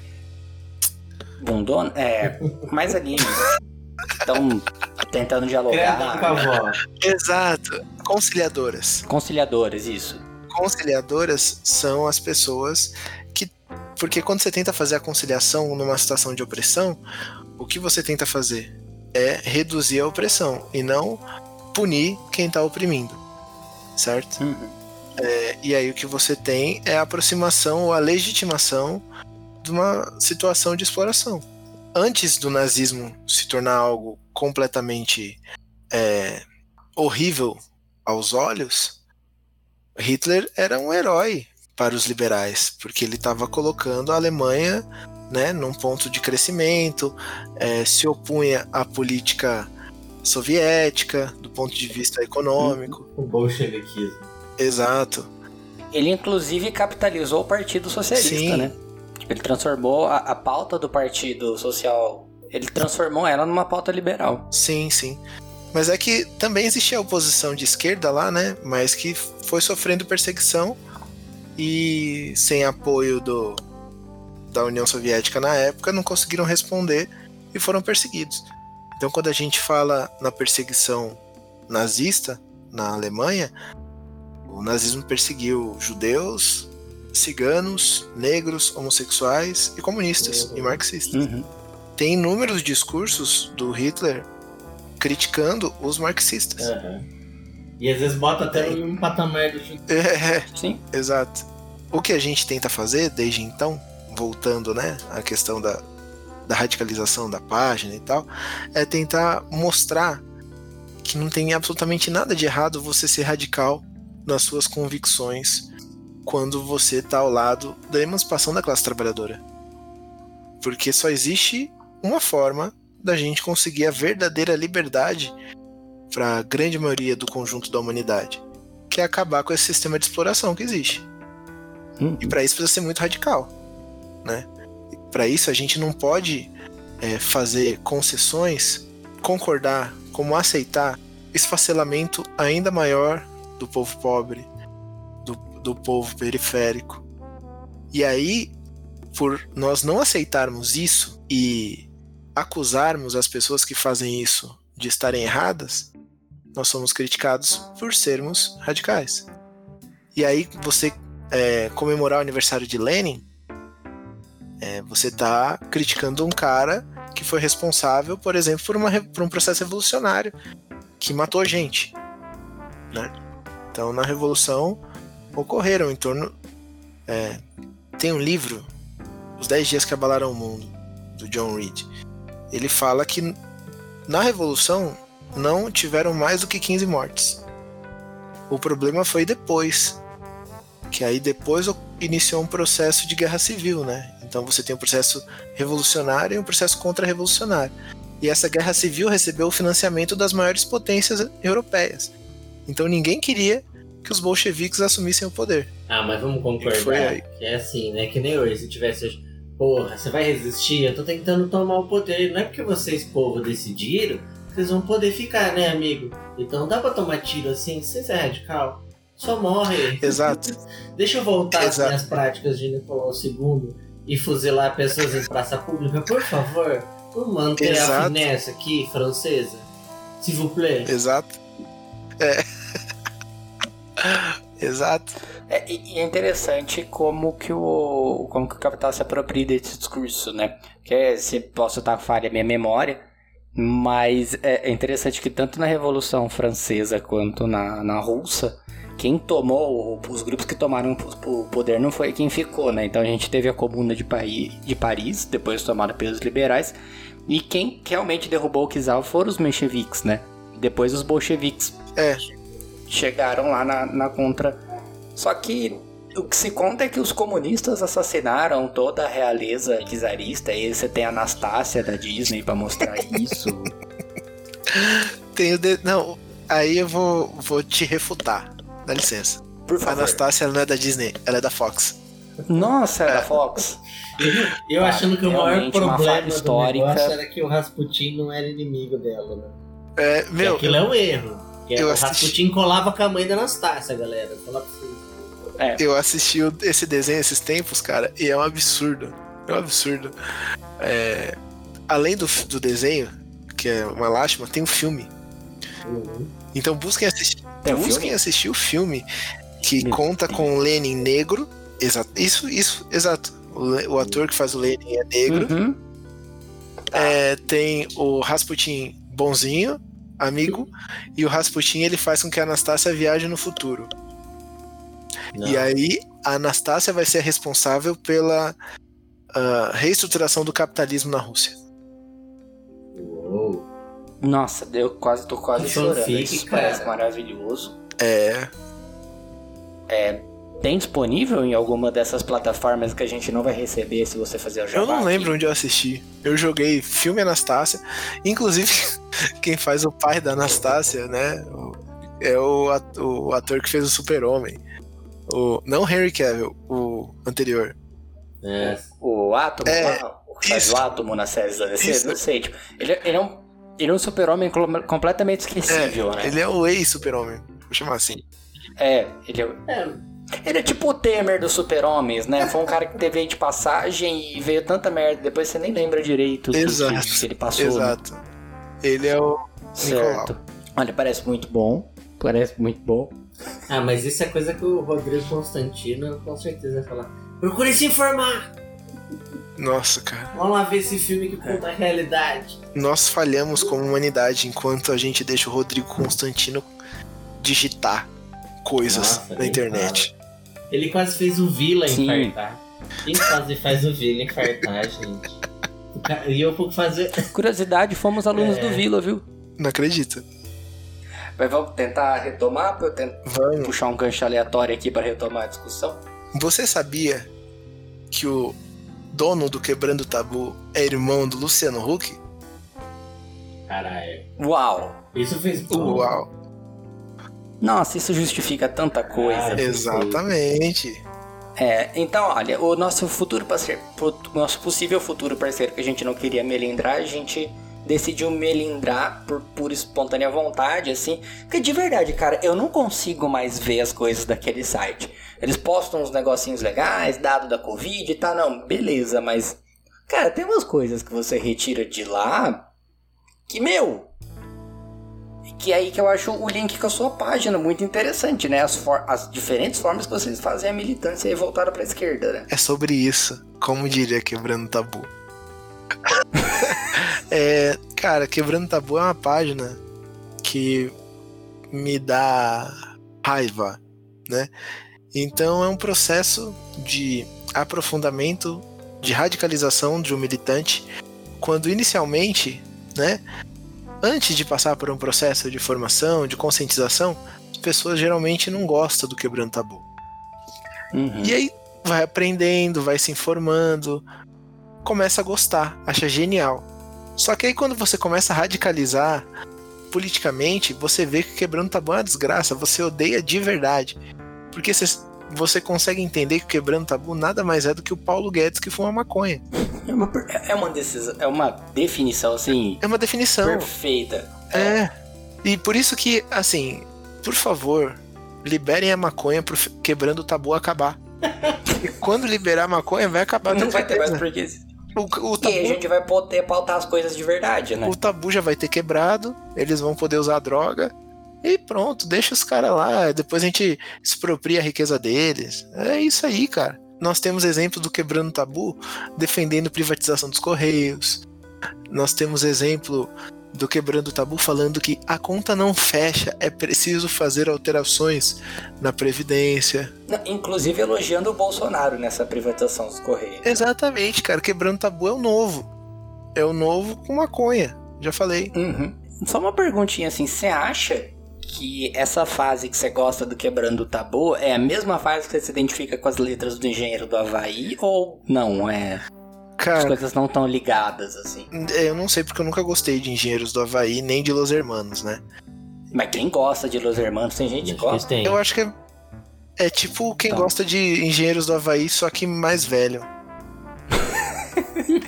Bundona? É, mais ali. Estão tentando dialogar. avó. Exato. Conciliadoras. Conciliadores, isso. Conciliadoras são as pessoas que. Porque quando você tenta fazer a conciliação numa situação de opressão, o que você tenta fazer é reduzir a opressão e não punir quem está oprimindo. Certo? Uhum. É, e aí o que você tem é a aproximação ou a legitimação de uma situação de exploração. Antes do nazismo se tornar algo completamente é, horrível aos olhos, Hitler era um herói para os liberais, porque ele estava colocando a Alemanha né, num ponto de crescimento, é, se opunha à política soviética do ponto de vista econômico. O bolcheviquismo. Exato. Ele inclusive capitalizou o Partido Socialista, Sim. né? Tipo, Ele transformou a, a pauta do Partido Social. Ele transformou ela numa pauta liberal. Sim, sim. Mas é que também existia a oposição de esquerda lá, né? Mas que foi sofrendo perseguição e sem apoio do, da União Soviética na época não conseguiram responder e foram perseguidos. Então, quando a gente fala na perseguição nazista na Alemanha, o nazismo perseguiu judeus, ciganos, negros, homossexuais e comunistas e marxistas Uhum. tem inúmeros discursos do Hitler criticando os marxistas. Aham. E às vezes bota até um patamar do tipo. É, Sim. exato. O que a gente tenta fazer desde então, voltando, né, à questão da, da radicalização da página e tal, é tentar mostrar que não tem absolutamente nada de errado você ser radical nas suas convicções quando você está ao lado da emancipação da classe trabalhadora. Porque só existe uma forma da gente conseguir a verdadeira liberdade para a grande maioria do conjunto da humanidade, que é acabar com esse sistema de exploração que existe. Hum. E para isso precisa ser muito radical, né? Para isso a gente não pode é, fazer concessões, concordar, como aceitar esfacelamento ainda maior do povo pobre, do, do povo periférico. E aí, por nós não aceitarmos isso e acusarmos as pessoas que fazem isso de estarem erradas, nós somos criticados por sermos radicais. E aí, você é, comemorar o aniversário de Lenin, é, você está criticando um cara que foi responsável, por exemplo, por, uma, por um processo revolucionário que matou gente. Né? Então, na Revolução, ocorreram em torno. É, tem um livro, Os 10 Dias que Abalaram o Mundo, do John Reed. Ele fala que na Revolução não tiveram mais do que 15 mortes. O problema foi depois, que aí depois iniciou um processo de guerra civil, né? Então você tem um processo revolucionário e um processo contra-revolucionário. E essa guerra civil recebeu o financiamento das maiores potências europeias. Então ninguém queria que os bolcheviques assumissem o poder. Ah, mas vamos concordar que é assim, né? Que nem hoje, se tivesse. Porra, você vai resistir? Eu tô tentando tomar o poder. Não é porque vocês, povo, decidiram, vocês vão poder ficar, né, amigo? Então dá pra tomar tiro assim? Vocês é radical? Só morre. Exato. [laughs] Deixa eu voltar às minhas práticas de Nicolau II e fuzilar pessoas em praça pública, por favor. Vamos manter a Exato. finesse aqui, francesa. S'il vous plaît. Exato. É. [laughs] Exato. É, e é interessante como que o como que o capital se apropria desse discurso, né? Que se posso estar falha a minha memória, mas é é interessante que tanto na Revolução Francesa quanto na, na Russa, quem tomou, os grupos que tomaram o poder não foi quem ficou, né? Então a gente teve a Comuna de, Paris, de Paris, depois tomada pelos liberais, e quem realmente derrubou o czar foram os mencheviques, né? Depois os bolcheviques É. chegaram lá na, na contra. Só que o que se conta é que os comunistas assassinaram toda a realeza czarista. E você tem a Anastácia da Disney pra mostrar [laughs] isso. Tenho de... Não, aí eu vou, vou te refutar. Dá licença. Por A favor. Anastácia ela não é da Disney, ela é da Fox. Nossa, é da Fox. Eu Ah, achando que o maior problema do histórica. negócio era que o Rasputin não era inimigo dela, né? É, Que meu, aquilo é um erro. Que eu o assisti- Rasputin colava com a mãe da Anastácia, galera. Falar pra. É, eu assisti esse desenho esses tempos, cara, e é um absurdo. É um absurdo. É, além do, do desenho, que é uma lástima, tem um filme. Então busquem assistir, Tem um busquem filme? assistir o filme que conta com o Lenin negro. Exato. Isso, isso, exato. O, o ator que faz o Lenin é negro. uhum. É, tem o Rasputin bonzinho, amigo, e o Rasputin ele faz com que a Anastácia viaje no futuro. Não. E aí a Anastácia vai ser a responsável pela ah, reestruturação do capitalismo na Rússia. Uou. Nossa, eu quase tô quase Que chorando. fanfic, Isso cara. parece maravilhoso. É, Tem disponível em alguma dessas plataformas que a gente não vai receber se você fazer o jabá eu não aqui? lembro onde eu assisti. Eu joguei filme Anastácia, inclusive [laughs] quem faz o pai da Anastácia, né? É o ator que fez o Super-Homem. O, não Henry Cavill, o anterior. É. O Átomo, É, lá, o que faz o Átomo na série da DC, Isso. não sei, tipo, ele, ele é um, ele é um super-homem completamente esquecível, né? Ele é o ex-Super-Homem, vou chamar assim. É, ele é, É, ele é tipo o Temer dos super-homens, né? Foi um cara que teve aí de passagem e veio tanta merda, depois você nem lembra direito do que, Exato, que ele passou. né? Exato. Ele é o Certo. Olha, parece muito bom, parece muito bom. Ah, mas isso é coisa que o Rodrigo Constantino com certeza vai falar. Procure se informar! Nossa, cara. Vamos lá ver esse filme que conta a realidade. Nós falhamos como humanidade enquanto a gente deixa o Rodrigo Constantino digitar coisas Nossa, na internet. Ele quase fez o Vila Sim. infartar. Quem quase faz o Vila infartar, gente? [laughs] E eu vou fazer. Curiosidade, fomos alunos É. do Vila, viu? Não acredito. Mas vamos tentar retomar pra eu tentar Vamos. puxar um gancho aleatório aqui pra retomar a discussão? Você sabia que o dono do Quebrando o Tabu é irmão do Luciano Huck? Caralho. Uau! Isso fez. Uau! Nossa, isso justifica tanta coisa. Ah, Exatamente. É, então, olha, o nosso futuro parceiro, nosso possível futuro parceiro que a gente não queria melindrar, a gente decidiu melindrar por pura espontânea vontade, assim. Porque de verdade, cara, eu não consigo mais ver as coisas daquele site. Eles postam uns negocinhos legais, dado da Covid e tal, não, beleza, mas. Cara, tem umas coisas que você retira de lá que, meu. Que é aí que eu acho o link com a sua página muito interessante, né? As, for- as diferentes formas que vocês fazem a militância e voltaram pra esquerda, né? É sobre isso, como diria Quebrando Tabu. [laughs] é, cara, Quebrando Tabu é uma página que me dá raiva, né? Então é um processo de aprofundamento, de radicalização de um militante, quando inicialmente, né, antes de passar por um processo de formação, de conscientização, as pessoas geralmente não gostam do Quebrando Tabu. Uhum. E aí vai aprendendo, vai se informando, começa a gostar, acha genial. Só que aí quando você começa a radicalizar politicamente, você vê que quebrando tabu é uma desgraça, você odeia de verdade. Porque você, você consegue entender que quebrando tabu nada mais é do que o Paulo Guedes que fuma maconha. É uma, é uma decisão, é uma definição assim É uma definição. perfeita. É. E por isso que, assim, por favor, liberem a maconha pro quebrando o tabu acabar. [laughs] e quando liberar a maconha, vai acabar. Não vai ter mais certeza. Porque O, o E aí a tabu gente vai poder pautar as coisas de verdade, né? o tabu já vai ter quebrado, eles vão poder usar a droga. E pronto, deixa os caras lá. Depois a gente expropria a riqueza deles. É isso aí, cara. Nós temos exemplo do Quebrando Tabu defendendo privatização dos Correios. Nós temos exemplo do Quebrando Tabu falando que a conta não fecha, é preciso fazer alterações na Previdência. Inclusive elogiando o Bolsonaro nessa privatização dos Correios. Exatamente, cara. Quebrando Tabu é o novo. É o novo com maconha. Já falei. Uhum. Só uma perguntinha assim, você acha que essa fase que você gosta do Quebrando o Tabu é a mesma fase que você se identifica com as letras do Engenheiro do Havaí ou não? É, as Cara, coisas não tão ligadas assim. É, Eu não sei porque eu nunca gostei de Engenheiros do Havaí nem de Los Hermanos, né? Mas quem gosta de Los Hermanos, tem gente que gosta. tem. Eu acho que é, é tipo quem Tá. gosta de Engenheiros do Havaí, só que mais velho.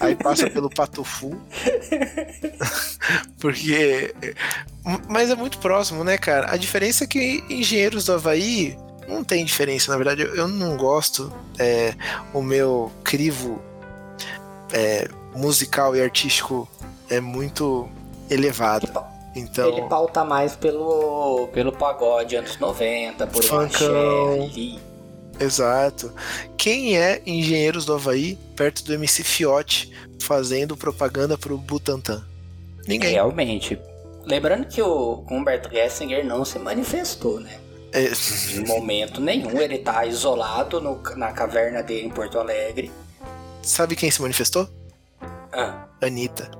Aí passa pelo Patofu. [laughs] porque. Mas é muito próximo, né, cara? A diferença é que Engenheiros do Havaí não tem diferença, na verdade. Eu eu não gosto. é, o meu crivo é, musical e artístico é muito elevado. Então. Ele pauta mais pelo, pelo pagode anos 90, por axé Funkão. Exato. Quem é Engenheiros do Havaí perto do MC Fiote fazendo propaganda pro Butantan? Ninguém. Realmente. Lembrando que o Humberto Gessinger não se manifestou, né? É, Em momento nenhum. Ele tá isolado no- na caverna dele em Porto Alegre. Sabe quem se manifestou? Ah, Anitta.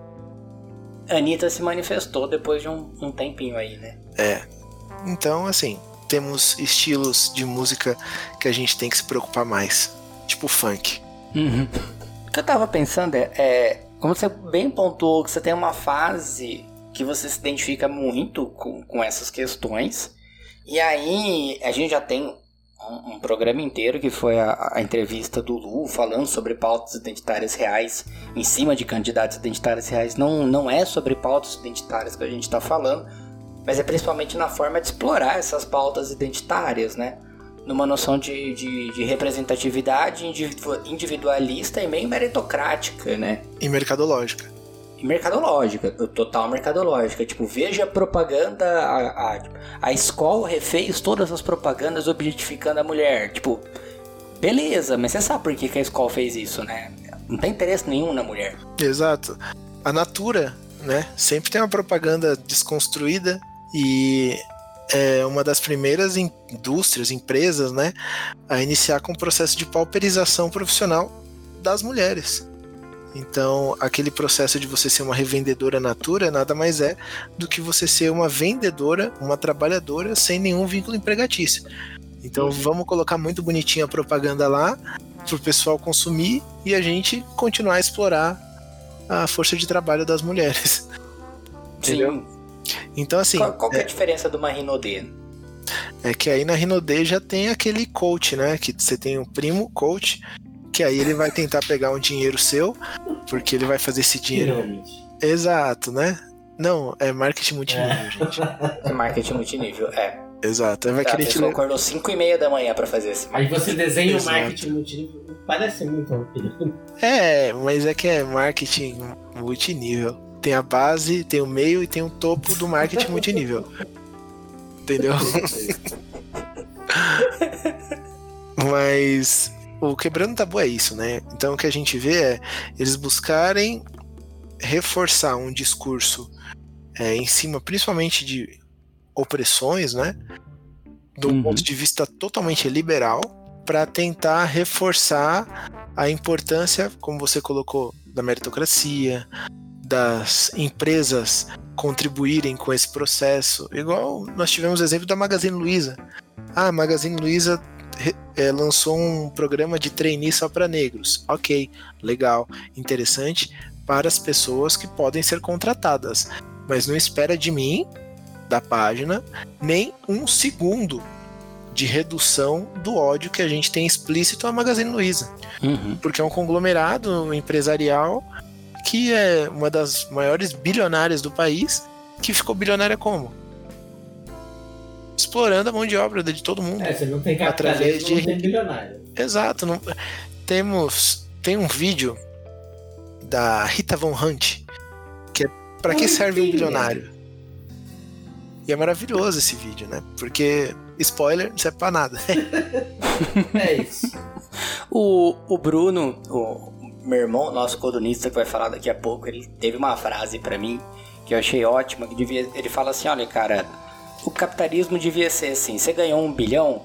Anitta se manifestou depois de um, um tempinho aí, né? É. Então, assim, temos estilos de música que a gente tem que se preocupar mais. Tipo funk. O que eu tava pensando é, é, como você bem pontuou, que você tem uma fase que você se identifica muito com, com essas questões. E aí a gente já tem um, um programa inteiro que foi a, a entrevista do Lu falando sobre pautas identitárias reais em cima de candidatos identitários reais. Não, não é sobre pautas identitárias que a gente está falando, mas é principalmente na forma de explorar essas pautas identitárias, né? Numa noção de, de, de representatividade individu- individualista e meio meritocrática, né? E mercadológica. Mercadológica, total mercadológica. Tipo, veja a propaganda. A, a, a escola refez todas as propagandas objetificando a mulher. Tipo, beleza, mas você sabe por que, que a escola fez isso, né? Não tem interesse nenhum na mulher. Exato. A Natura, né? Sempre tem uma propaganda desconstruída e é uma das primeiras indústrias, empresas, né, a iniciar com o processo de pauperização profissional das mulheres. Então, aquele processo de você ser uma revendedora natura nada mais é do que você ser uma vendedora, uma trabalhadora sem nenhum vínculo empregatício. Então, vamos colocar muito bonitinho a propaganda lá para o pessoal consumir e a gente continuar a explorar a força de trabalho das mulheres. Entendeu? Então, assim. Qual, qual que é a diferença de uma Rinodê? É que aí na Rinodê já tem aquele coach, né? Que você tem um primo coach, que aí ele vai tentar pegar um dinheiro seu, porque ele vai fazer esse dinheiro. Exato, né? Não, é marketing multinível, É. gente. É [laughs] marketing multinível, é. Exato. Aí vai a querer te pessoa le- acordou 5 e meia da manhã pra fazer esse Aí você desenha o Exato. marketing multinível. Parece muito. É, mas é que é marketing multinível. Tem a base, tem o meio e tem o topo do marketing multinível. Entendeu? [laughs] Mas o quebrando tabu é isso, né? Então o que a gente vê é eles buscarem reforçar um discurso é, em cima, principalmente de opressões, né? Do Uhum. ponto de vista totalmente liberal, para tentar reforçar a importância, como você colocou, da meritocracia, das empresas contribuírem com esse processo. Igual nós tivemos o exemplo da Magazine Luiza. Ah, a Magazine Luiza eh, lançou um programa de trainee só para negros. Ok, legal, interessante para as pessoas que podem ser contratadas. Mas não espera de mim, da página, nem um segundo de redução do ódio que a gente tem explícito à Magazine Luiza Uhum. porque é um conglomerado empresarial que é uma das maiores bilionárias do país, que ficou bilionária como? Explorando a mão de obra de todo mundo. É, você não tem Através de- não tem bilionário. Exato. Não... Temos. Tem um vídeo da Rita Von Hunt, que é Pra que serve um bilionário? E é maravilhoso esse vídeo, né? Porque, spoiler, não serve pra nada. [laughs] É isso. [laughs] O, o Bruno, o meu irmão, nosso colunista que vai falar daqui a pouco, ele teve uma frase pra mim que eu achei ótima, que devia, ele fala assim, olha cara, o capitalismo devia ser assim, você ganhou um bilhão,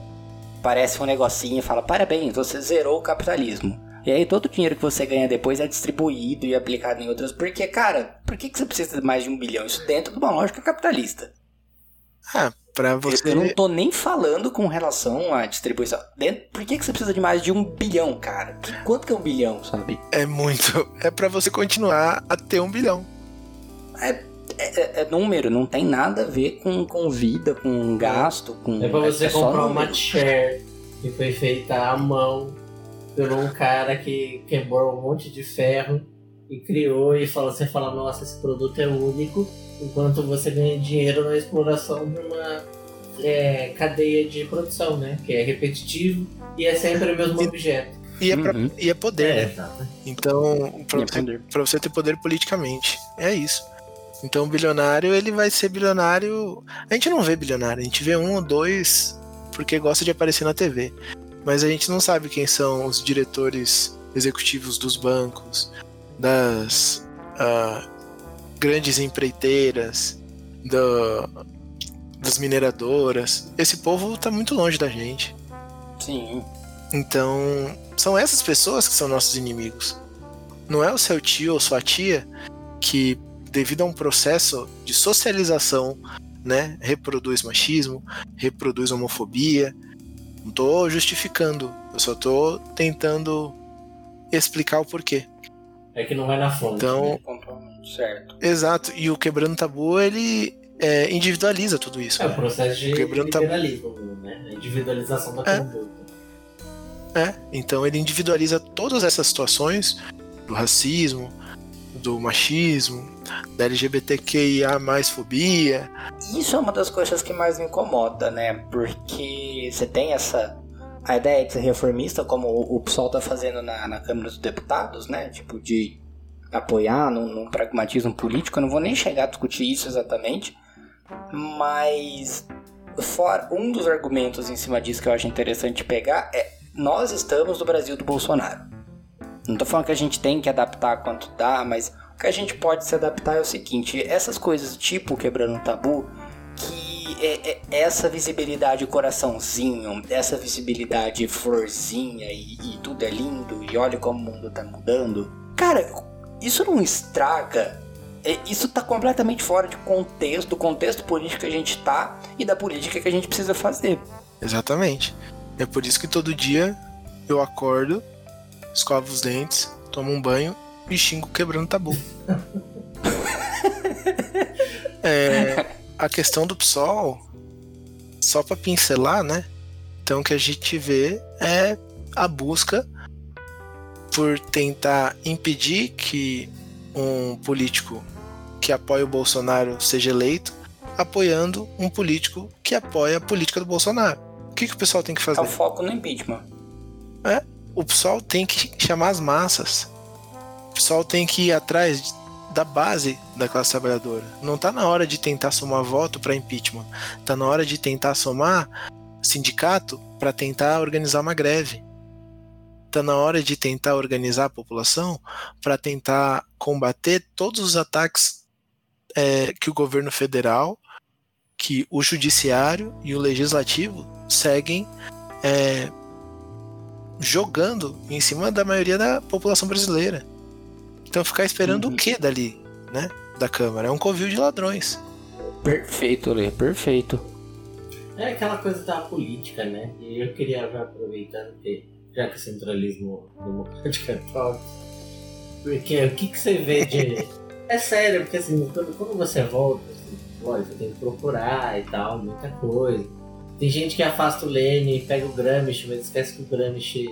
parece um negocinho e fala, parabéns, você zerou o capitalismo. E aí todo o dinheiro que você ganha depois é distribuído e aplicado em outras. Porque, cara, por que, que você precisa de mais de um bilhão? Isso dentro de uma lógica capitalista. ah, pra você. Eu não tô nem falando com relação à distribuição. Dentro, por que, que você precisa de mais de um bilhão, cara? Quanto que é um bilhão, sabe? É muito. É pra você continuar a ter um bilhão. É, é- é número, não tem nada a ver com, com vida, com gasto, com. É pra você só comprar uma chair que foi feita à mão por um cara que quebrou um monte de ferro e criou e fala, você fala, nossa, esse produto é único, enquanto você ganha dinheiro na exploração de uma é, cadeia de produção, né? Que é repetitivo e é sempre o mesmo objeto. E é, pra- Uhum. e é poder, né? exato. Então, pra é você, pra você ter poder politicamente. É isso. Então, o bilionário, ele vai ser bilionário. A gente não vê bilionário, a gente vê um ou dois porque gosta de aparecer na TV. Mas a gente não sabe quem são os diretores executivos dos bancos, das ah, grandes empreiteiras, da- das mineradoras. Esse povo tá muito longe da gente. Sim. Então, são essas pessoas que são nossos inimigos. Não é o seu tio ou sua tia que, devido a um processo de socialização, né, reproduz machismo, reproduz homofobia. Não tô justificando, eu só tô tentando explicar o porquê. É que não vai na fonte. Então, né? Certo. exato. E o quebrando tabu, ele é, individualiza tudo isso. É o né? processo de Quebrando tabu. liberalismo, né? A individualização da É. conduta. É, então ele individualiza todas essas situações do racismo, do machismo, da LGBTQIA mais fobia. Isso é uma das coisas que mais me incomoda, né? Porque você tem essa. A ideia de ser reformista, como o, PSOL tá fazendo na, na Câmara dos Deputados, né? Tipo, de apoiar num, num pragmatismo político. Eu não vou nem chegar a discutir isso exatamente. Mas. Fora, um dos argumentos em cima disso que eu acho interessante pegar é: nós estamos no Brasil do Bolsonaro. Não tô falando que a gente tem que adaptar quanto dá, mas o que a gente pode se adaptar é o seguinte: essas coisas tipo quebrando tabu, que é, é essa visibilidade coraçãozinho, essa visibilidade florzinha e, e tudo é lindo e olha como o mundo tá mudando. Cara, isso não estraga. É, isso tá completamente fora de contexto, do contexto político que a gente tá e da política que a gente precisa fazer. Exatamente. É por isso que todo dia eu acordo, escovo os dentes, tomo um banho e xingo quebrando tabu. [laughs] é, a questão do PSOL, só para pincelar, né? Então o que a gente vê é a busca por tentar impedir que um político que apoia o Bolsonaro seja eleito, apoiando um político que apoia a política do Bolsonaro. O que, que o pessoal tem que fazer? É o foco no impeachment. É, o pessoal tem que chamar as massas. O pessoal tem que ir atrás da base da classe trabalhadora. Não está na hora de tentar somar voto para impeachment. Está na hora de tentar somar sindicato para tentar organizar uma greve. Está na hora de tentar organizar a população para tentar combater todos os ataques é, que o governo federal, que o judiciário e o legislativo seguem é, jogando em cima da maioria da população brasileira. Então ficar esperando uhum. o que dali, né? Da Câmara? É um covil de ladrões. Perfeito, Lê, perfeito. É aquela coisa da política, né? E eu queria já aproveitando que já que o centralismo democrático é top, porque o que, que você vê de. [laughs] é sério, porque assim, quando, quando você volta, assim, você tem que procurar e tal, muita coisa. Tem gente que afasta o Lênin, pega o Gramsci, mas esquece que o Gramsci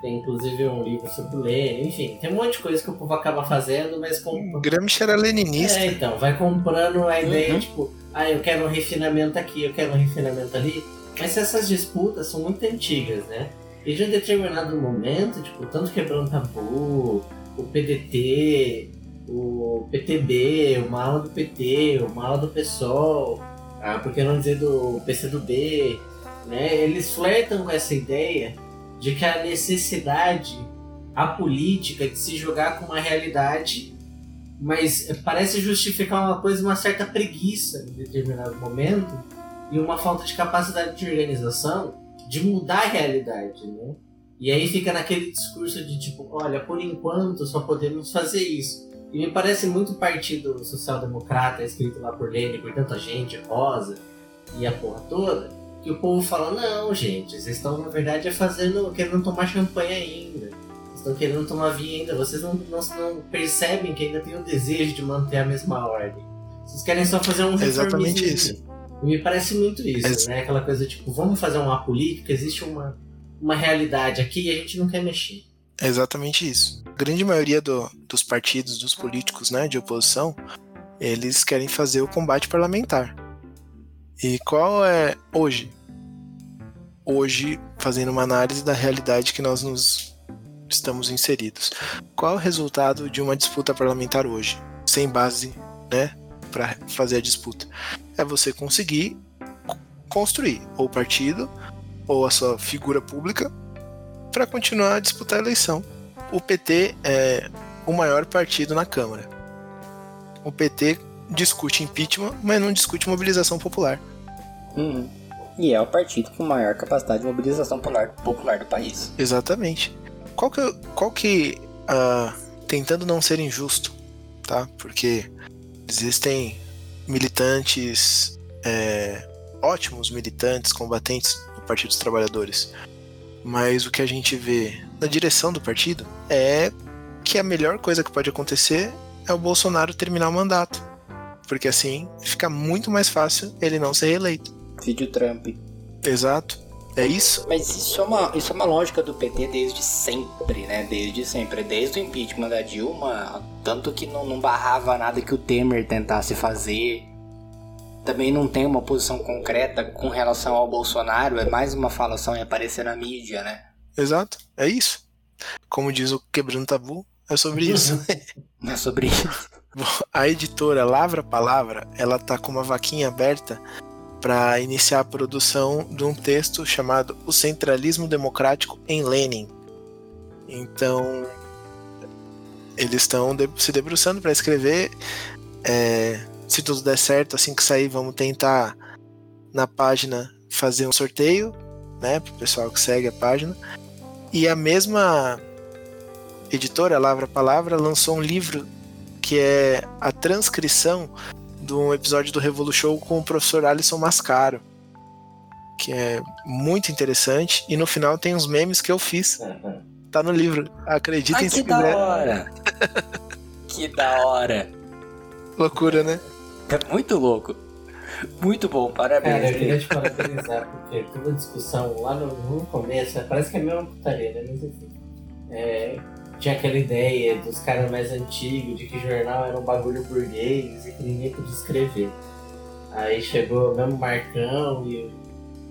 tem inclusive um livro sobre o Lenin, enfim, tem um monte de coisa que o povo acaba fazendo, mas com. Gramsci era leninista. É, então, vai comprando a ideia, uhum. tipo, ah, eu quero um refinamento aqui, eu quero um refinamento ali. Mas essas disputas são muito antigas, né? E de um determinado momento, tipo, tanto quebrando tabu, o PDT, o PTB, uma ala do PT, uma ala do PSOL, ah, por que não dizer do PCdoB, né? Eles flertam com essa ideia de que a necessidade, a política de se jogar com uma realidade, mas parece justificar uma coisa, uma certa preguiça em determinado momento e uma falta de capacidade de organização de mudar a realidade, né? E aí fica naquele discurso de tipo, olha, por enquanto só podemos fazer isso. E me parece muito Partido Social Democrata, escrito lá por Lênin, por tanta gente, Rosa e a porra toda, que o povo fala, não, gente, vocês estão, na verdade, é fazendo, querendo tomar champanhe ainda. Vocês estão querendo tomar vinho ainda. Vocês não, não, não, percebem que ainda tem o desejo de manter a mesma ordem. Vocês querem só fazer um Exatamente isso. E me parece muito isso, né? Aquela coisa tipo, vamos fazer uma política, existe uma, uma realidade aqui e a gente não quer mexer. É exatamente isso. A grande maioria do, dos partidos, dos políticos né, de oposição, eles querem fazer o combate parlamentar. E qual é hoje? Hoje, fazendo uma análise da realidade que nós nos estamos inseridos. Qual é o resultado de uma disputa parlamentar hoje, sem base, né, para fazer a disputa? É você conseguir construir ou partido ou a sua figura pública para continuar a disputar a eleição. O PT é o maior partido na Câmara. O PT discute impeachment, mas não discute mobilização popular. Uhum. E é o partido com maior capacidade de mobilização popular, popular do país. Exatamente. Qual que, qual que uh, tentando não ser injusto, tá? Porque existem militantes, é, ótimos militantes, combatentes do Partido dos Trabalhadores, mas o que a gente vê na direção do partido é que a melhor coisa que pode acontecer é o Bolsonaro terminar o mandato. Porque assim fica muito mais fácil ele não ser reeleito. Vídeo Trump. Exato. É isso? Mas isso é, uma, isso é uma lógica do PT desde sempre, né? Desde sempre. Desde o impeachment da Dilma, tanto que não, não barrava nada que o Temer tentasse fazer. Também não tem uma posição concreta com relação ao Bolsonaro, é mais uma falação e aparecer na mídia, né? Exato, é isso. Como diz o Quebrando Tabu, é sobre [laughs] isso. é sobre isso. A editora Lavra Palavra, ela tá com uma vaquinha aberta para iniciar a produção de um texto chamado O Centralismo Democrático em Lenin. Então, eles estão se debruçando para escrever. É, se tudo der certo, assim que sair, vamos tentar na página fazer um sorteio, né, para o pessoal que segue a página. E a mesma editora, Lavra Palavra, lançou um livro que é a transcrição de um episódio do Revolu Show com o professor Alisson Mascaro. Que é muito interessante. E no final tem uns memes que eu fiz. [laughs] Tá no livro. Acreditem Ai, se que da quiser. hora! [laughs] que da hora! Loucura, né? É muito louco. Muito bom, Cara, eu parabéns. queria te parabenizar, porque toda a discussão lá no, no começo, né, parece que é a mesma putaria, né? Mas enfim. É, tinha aquela ideia dos caras mais antigos de que jornal era um bagulho burguês e que ninguém podia escrever. Aí chegou mesmo o Marcão e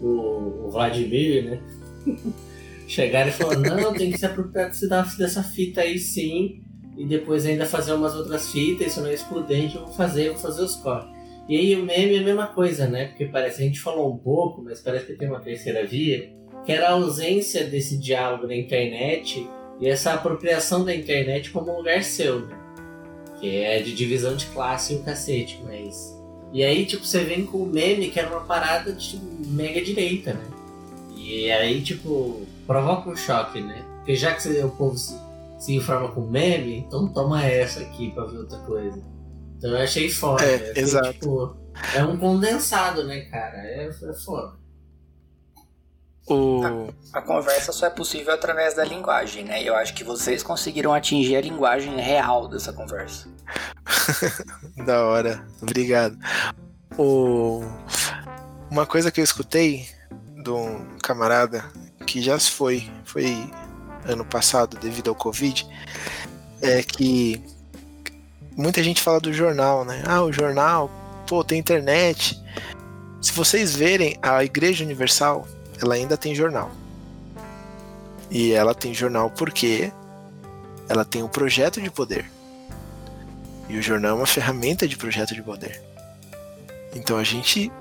o, o Vladimir, né? [laughs] Chegaram e falaram, não, tem que se apropriar dessa fita aí sim, e depois ainda fazer umas outras fitas, isso não é excludente, eu vou fazer, eu vou fazer os cortes. E aí o meme é a mesma coisa, né? Porque parece, a gente falou um pouco, mas parece que tem uma terceira via, que era a ausência desse diálogo na internet e essa apropriação da internet como um lugar seu, né? Que é de divisão de classe e o cacete, mas. E aí, tipo, você vem com o meme que era uma parada de mega direita, né? E aí, tipo, provoca um choque, né? Porque já que o povo se, informa com meme, então toma essa aqui pra ver outra coisa. Então eu achei foda. É, achei, exato. tipo, é um condensado, né, cara? É, é foda. O... A conversa só é possível através da linguagem, né? E eu acho que vocês conseguiram atingir a linguagem real dessa conversa. [laughs] Da hora, obrigado. O... Uma coisa que eu escutei de um camarada que já se foi, foi ano passado devido ao Covid, é que muita gente fala do jornal, né? Ah, o jornal, pô, tem internet. Se vocês verem, a Igreja Universal, ela ainda tem jornal. E ela tem jornal porque ela tem um projeto de poder. E o jornal é uma ferramenta de projeto de poder. Então a gente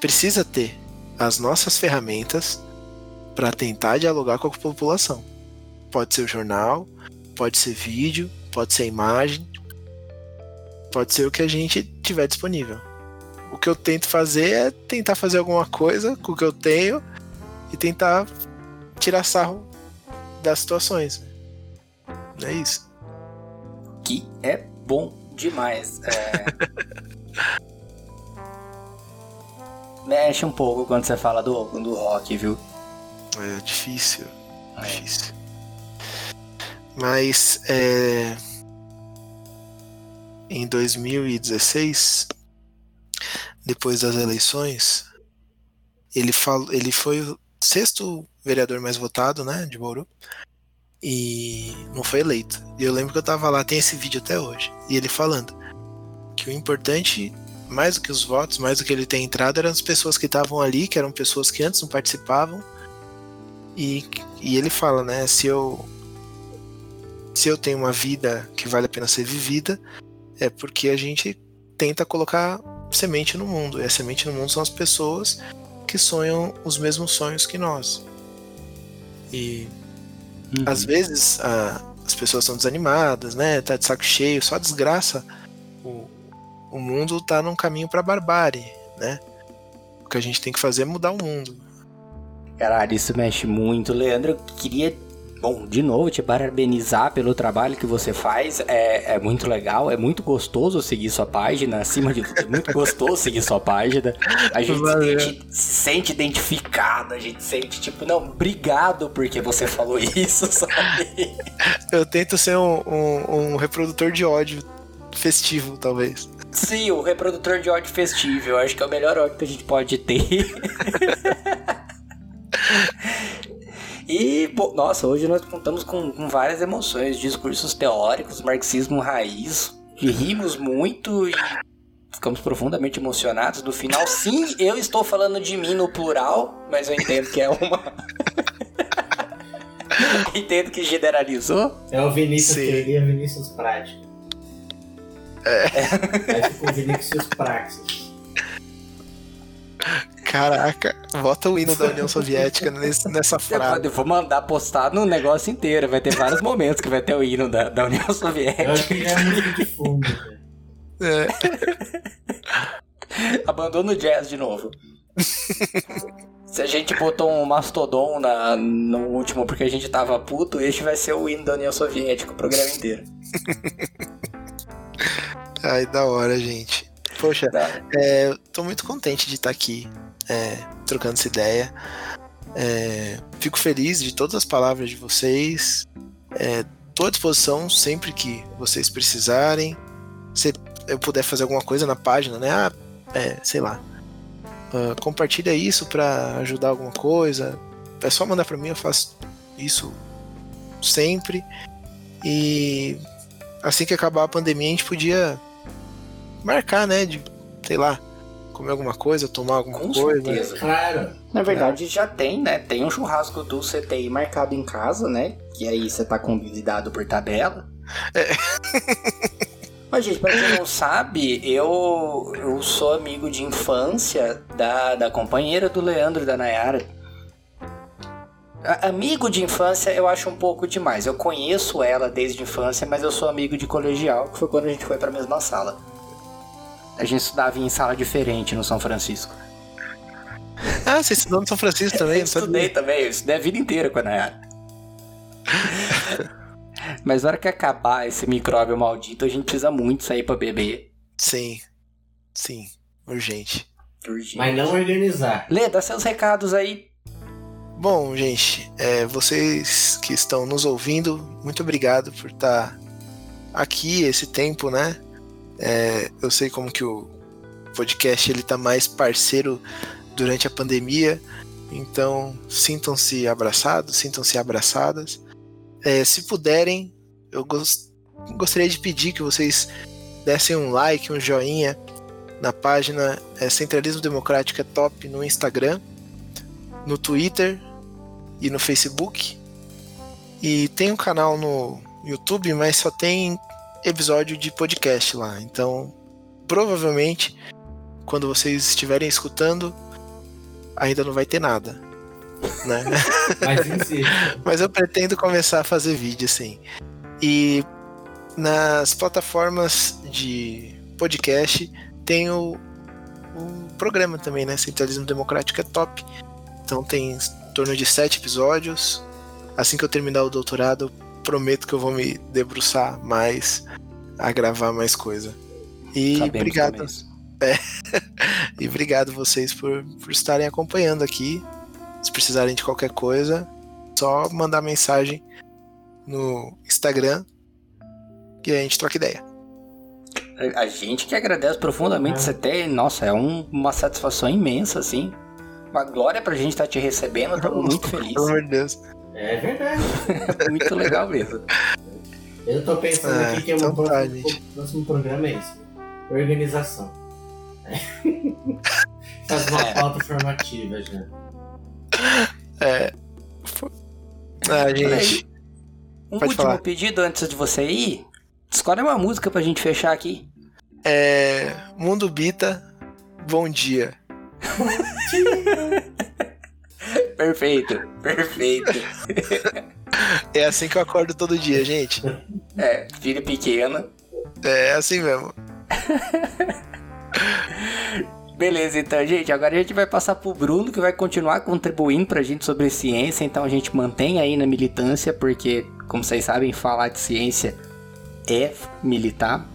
precisa ter as nossas ferramentas para tentar dialogar com a população. Pode ser o jornal, pode ser vídeo, pode ser imagem, pode ser o que a gente tiver disponível. O que eu tento fazer é tentar fazer alguma coisa com o que eu tenho e tentar tirar sarro das situações. É isso. Que é bom demais. É... [laughs] Mexe um pouco quando você fala do, do rock, viu? É difícil. É. Difícil. Mas é, em 2016, depois das eleições, ele, falou, ele foi o sexto vereador mais votado, né, de Bauru, e não foi eleito. E eu lembro que eu tava lá, tem esse vídeo até hoje, e ele falando que o importante, mais do que os votos, mais do que ele ter entrado, eram as pessoas que estavam ali, que eram pessoas que antes não participavam, e, e ele fala, né, se eu se eu tenho uma vida que vale a pena ser vivida, é porque a gente tenta colocar semente no mundo. E a semente no mundo são as pessoas que sonham os mesmos sonhos que nós. E Uhum. às vezes a- as pessoas estão desanimadas, né? Tá de saco cheio, só desgraça. O, o mundo tá num caminho pra barbárie, né? O que a gente tem que fazer é mudar o mundo. Caralho, isso mexe muito. Leandro, eu queria, bom, de novo, te parabenizar pelo trabalho que você faz. É, é muito legal, é muito gostoso seguir sua página. Acima de tudo, é muito gostoso seguir sua página. A gente se, identi- se sente identificado, a gente sente, tipo, não, obrigado porque você falou isso, [laughs] sabe? Eu tento ser um, um- um reprodutor de ódio festivo, talvez. Sim, o reprodutor de ódio festivo. Eu acho que é o melhor ódio que a gente pode ter. [laughs] E, pô, nossa, hoje nós contamos com, com várias emoções, discursos teóricos, marxismo raiz, que rimos muito e ficamos profundamente emocionados. No final, sim, eu estou falando de mim no plural, mas eu entendo que é uma. [laughs] entendo que generalizou. É o Vinícius Sim. Teoria, Vinícius Prática. É. Aí ficou Vinícius Praxis. Caraca, bota o hino da União Soviética nesse- nessa Eu frase. vou mandar postar no negócio inteiro. Vai ter vários momentos que vai ter o hino da, da União Eu acho Soviética. que já é música de fundo. É, [laughs] Abandona o jazz de novo. Se a gente botou um Mastodon na, no último porque a gente tava puto, este vai ser o hino da União Soviética o programa inteiro. Ai, da hora, gente. Poxa, Tá. é, tô muito contente de estar aqui, é, trocando essa ideia. É, fico feliz de todas as palavras de vocês. É, tô à disposição sempre que vocês precisarem. Se eu puder fazer alguma coisa na página, né? Ah, é, sei lá. Ah, compartilha isso pra ajudar alguma coisa. É só mandar pra mim, eu faço isso sempre. E assim que acabar a pandemia, a gente podia marcar, né? De, sei lá, comer alguma coisa, tomar alguma Com coisa. certeza. Claro. Na verdade, já tem, né? Tem um churrasco do CTI marcado em casa, né? Que aí você tá convidado por tabela. [laughs] Mas, gente, pra quem não sabe, eu, eu sou amigo de infância da, da companheira do Leandro e da Nayara. A- Amigo de infância eu acho um pouco demais. Eu conheço ela desde a infância, mas eu sou amigo de colegial, que foi quando a gente foi pra mesma sala. A gente estudava em sala diferente no São Francisco. Ah, você estudou no São Francisco também? [laughs] Eu estudei também, eu estudei a vida inteira com a Nayara. Mas na hora que acabar esse micróbio maldito, a gente precisa muito sair pra beber. Sim, sim, urgente. Urgente. Mas não organizar. Lê, dá seus recados aí. Bom, gente, é, vocês que estão nos ouvindo, muito obrigado por estar aqui esse tempo, né? É, eu sei como que o podcast ele tá mais parceiro durante a pandemia, então sintam-se abraçados, sintam-se abraçadas. É, se puderem, eu gos- gostaria de pedir que vocês dessem um like, um joinha na página é, Centralismo Democrático é Top no Instagram, no Twitter e no Facebook. E tem um canal no YouTube, mas só tem episódio de podcast lá. Então, provavelmente, quando vocês estiverem escutando, ainda não vai ter nada. Né? [laughs] Mas. Mas eu pretendo começar a fazer vídeo, sim. E nas plataformas de podcast tem o, o programa também, né? Centralismo Democrático é top. Então tem em torno de sete episódios. Assim que eu terminar o doutorado, eu prometo que eu vou me debruçar mais a gravar mais coisa. E Sabemos obrigado. também isso. [laughs] E obrigado vocês por, por estarem acompanhando aqui. Se precisarem de qualquer coisa, só mandar mensagem no Instagram que a gente troca ideia. A gente que agradece profundamente você ter. Nossa, é um- uma satisfação imensa, assim. Uma glória pra gente estar te recebendo. Estamos muito felizes. Pelo amor de Deus. É verdade. [laughs] muito legal mesmo. Eu tô pensando É, aqui que é então o tá, o próximo programa é esse. Organização. [laughs] Faz uma É. pauta formativa já. É. Ah, gente. Um Pode último falar. pedido antes de você ir. Escolhe uma música pra gente fechar aqui. É, Mundo Bita, bom dia. Perfeito, perfeito. É assim que eu acordo todo dia, gente. É, filho pequeno. É assim mesmo. [laughs] Beleza, então, gente, agora a gente vai passar pro Bruno, que vai continuar contribuindo pra gente sobre ciência, então a gente mantém aí na militância, porque, como vocês sabem, falar de ciência é militar.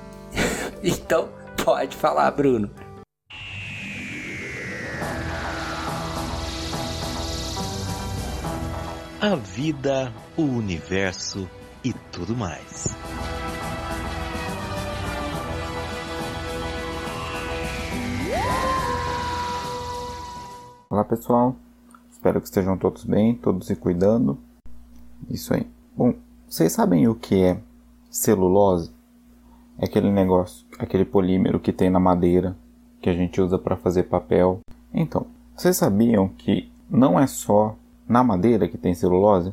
[laughs] então, pode falar, Bruno. A vida, o universo e tudo mais. Olá pessoal, espero que estejam todos bem, todos se cuidando. Isso aí. Bom, vocês sabem o que é celulose? É aquele negócio, aquele polímero que tem na madeira que a gente usa para fazer papel. Então, vocês sabiam que não é só na madeira que tem celulose?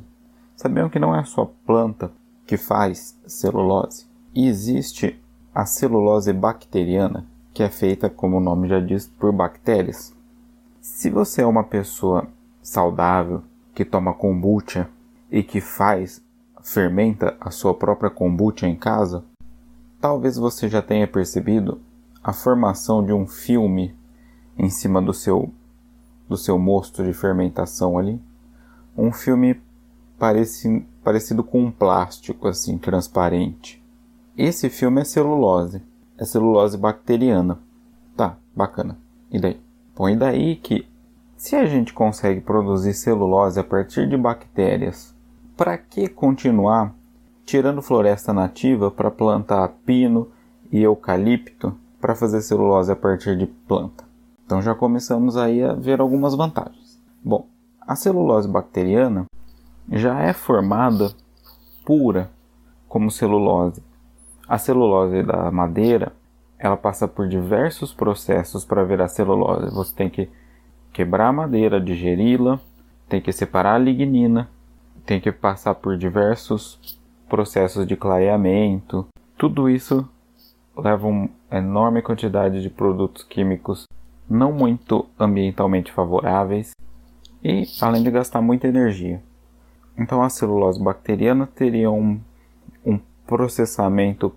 Sabiam que não é só planta que faz celulose? Existe a celulose bacteriana, que é feita, como o nome já diz, por bactérias. Se você é uma pessoa saudável, que toma kombucha e que faz, fermenta a sua própria kombucha em casa, talvez você já tenha percebido a formação de um filme em cima do seu do seu mosto de fermentação ali, um filme pareci, parecido com um plástico assim transparente. Esse filme é celulose, é celulose bacteriana. Tá, bacana. E daí? Bom, e daí que se a gente consegue produzir celulose a partir de bactérias, para que continuar tirando floresta nativa para plantar pino e eucalipto para fazer celulose a partir de planta? Então já começamos aí a ver algumas vantagens. Bom, a celulose bacteriana já é formada pura como celulose. A celulose da madeira, ela passa por diversos processos para virar celulose. Você tem que quebrar a madeira, digeri-la, tem que separar a lignina, tem que passar por diversos processos de clareamento. Tudo isso leva uma enorme quantidade de produtos químicos não muito ambientalmente favoráveis e além de gastar muita energia. Então a celulose bacteriana teria um, um processamento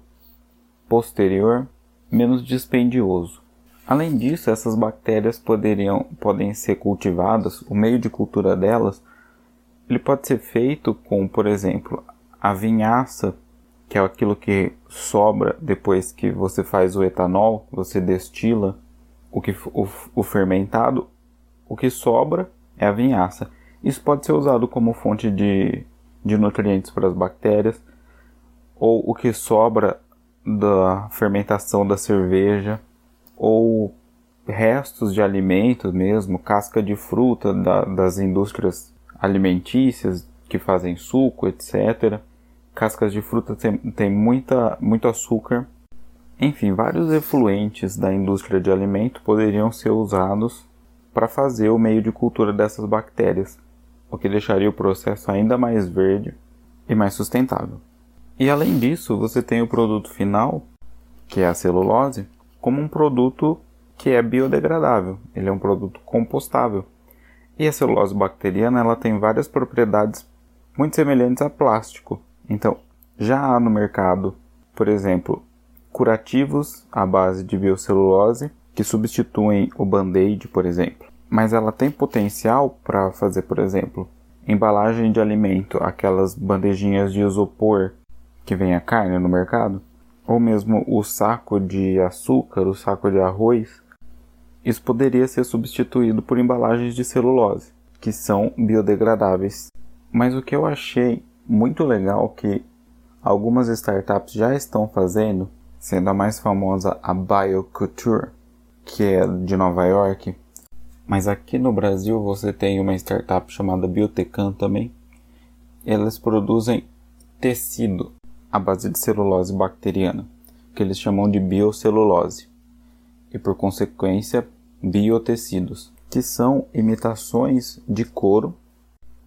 posterior menos dispendioso. Além disso, essas bactérias poderiam, podem ser cultivadas, o meio de cultura delas ele pode ser feito com, por exemplo, a vinhaça, que é aquilo que sobra depois que você faz o etanol, você destila o, que, o, o fermentado, o que sobra é a vinhaça. Isso pode ser usado como fonte de, de nutrientes para as bactérias, ou o que sobra da fermentação da cerveja, ou restos de alimentos mesmo, casca de fruta da, das indústrias alimentícias que fazem suco, etc. Cascas de fruta tem, tem muita, muito açúcar enfim, vários efluentes da indústria de alimento poderiam ser usados para fazer o meio de cultura dessas bactérias, o que deixaria o processo ainda mais verde e mais sustentável. E além disso, você tem o produto final, que é a celulose, como um produto que é biodegradável, ele é um produto compostável. E a celulose bacteriana ela tem várias propriedades muito semelhantes a plástico. Então, já há no mercado, por exemplo, curativos à base de biocelulose que substituem o band-aid, por exemplo. Mas ela tem potencial para fazer, por exemplo, embalagem de alimento, aquelas bandejinhas de isopor que vem a carne no mercado, ou mesmo o saco de açúcar, o saco de arroz. Isso poderia ser substituído por embalagens de celulose, que são biodegradáveis. Mas o que eu achei muito legal que algumas startups já estão fazendo sendo a mais famosa a BioCouture, que é de Nova York. Mas aqui no Brasil você tem uma startup chamada Biotecan também. Elas produzem tecido à base de celulose bacteriana, que eles chamam de biocelulose, e por consequência biotecidos, que são imitações de couro.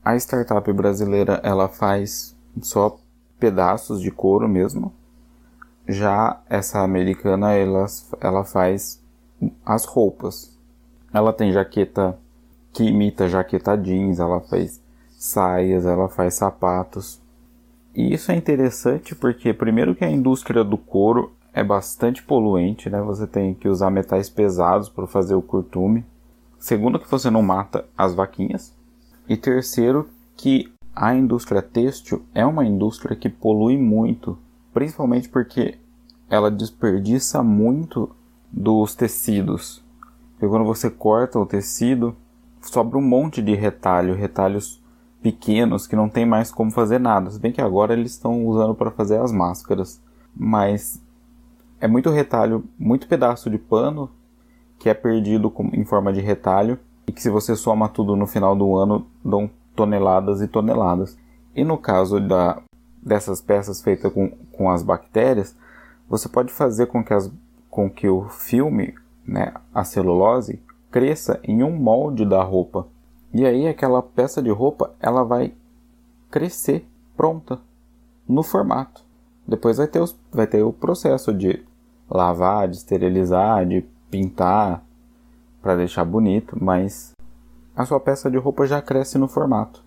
A startup brasileira ela faz só pedaços de couro mesmo, já essa americana, ela, ela faz as roupas. Ela tem jaqueta que imita jaqueta jeans, ela faz saias, ela faz sapatos. E isso é interessante porque, primeiro, que a indústria do couro é bastante poluente, né? Você tem que usar metais pesados para fazer o curtume. Segundo, que você não mata as vaquinhas. E terceiro, que a indústria têxtil é uma indústria que polui muito principalmente porque ela desperdiça muito dos tecidos. Porque quando você corta o tecido, sobra um monte de retalho, retalhos pequenos que não tem mais como fazer nada. Se bem que agora eles estão usando para fazer as máscaras. Mas é muito retalho, muito pedaço de pano que é perdido em forma de retalho e que se você soma tudo no final do ano dão toneladas e toneladas. E no caso da dessas peças feitas com, com as bactérias, você pode fazer com que, as, com que o filme, né, a celulose, cresça em um molde da roupa. E aí aquela peça de roupa ela vai crescer pronta no formato. Depois vai ter, os, vai ter o processo de lavar, de esterilizar, de pintar para deixar bonito, mas a sua peça de roupa já cresce no formato.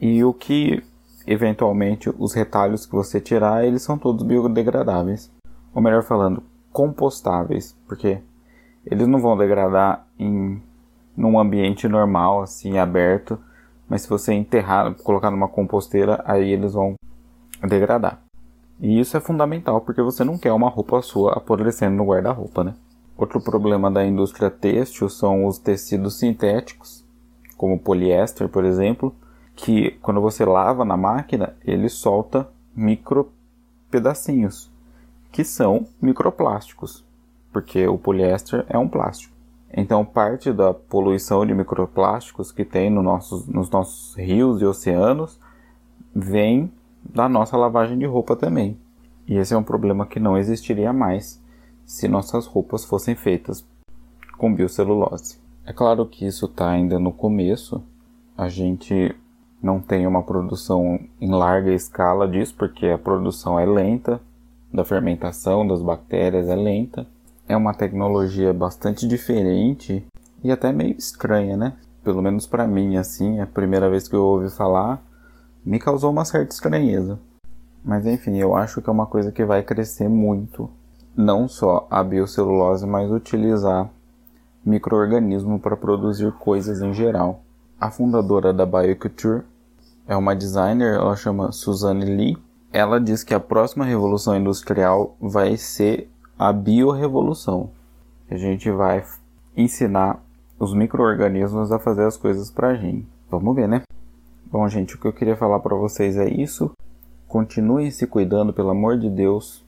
E o que eventualmente os retalhos que você tirar, eles são todos biodegradáveis. Ou melhor falando, compostáveis, porque eles não vão degradar em num ambiente normal, assim, aberto. Mas se você enterrar, colocar numa composteira, aí eles vão degradar. E isso é fundamental porque você não quer uma roupa sua apodrecendo no guarda-roupa, né? Outro problema da indústria têxtil são os tecidos sintéticos, como poliéster, por exemplo, que quando você lava na máquina, ele solta micro pedacinhos, que são microplásticos, porque o poliéster é um plástico. Então, parte da poluição de microplásticos que tem no nossos, nos nossos rios e oceanos vem da nossa lavagem de roupa também. E esse é um problema que não existiria mais se nossas roupas fossem feitas com biocelulose. É claro que isso está ainda no começo, a gente não tem uma produção em larga escala disso, porque a produção é lenta, da fermentação das bactérias é lenta. É uma tecnologia bastante diferente e até meio estranha, né? Pelo menos para mim, assim, a primeira vez que eu ouvi falar, me causou uma certa estranheza. Mas enfim, eu acho que é uma coisa que vai crescer muito. Não só a biocelulose, mas utilizar microorganismo para produzir coisas em geral. A fundadora da Bioculture é uma designer, ela chama Suzanne Lee. Ela diz que a próxima revolução industrial vai ser a biorevolução. A gente vai ensinar os microorganismos a fazer as coisas pra gente. Vamos ver, né? Bom, gente, o que eu queria falar para vocês é isso. Continuem se cuidando, pelo amor de Deus.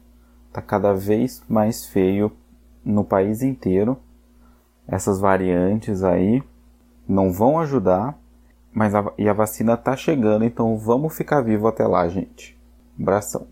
Tá cada vez mais feio no país inteiro. Essas variantes aí não vão ajudar, mas a, e a vacina tá chegando, então vamos ficar vivo até lá, gente. Abração.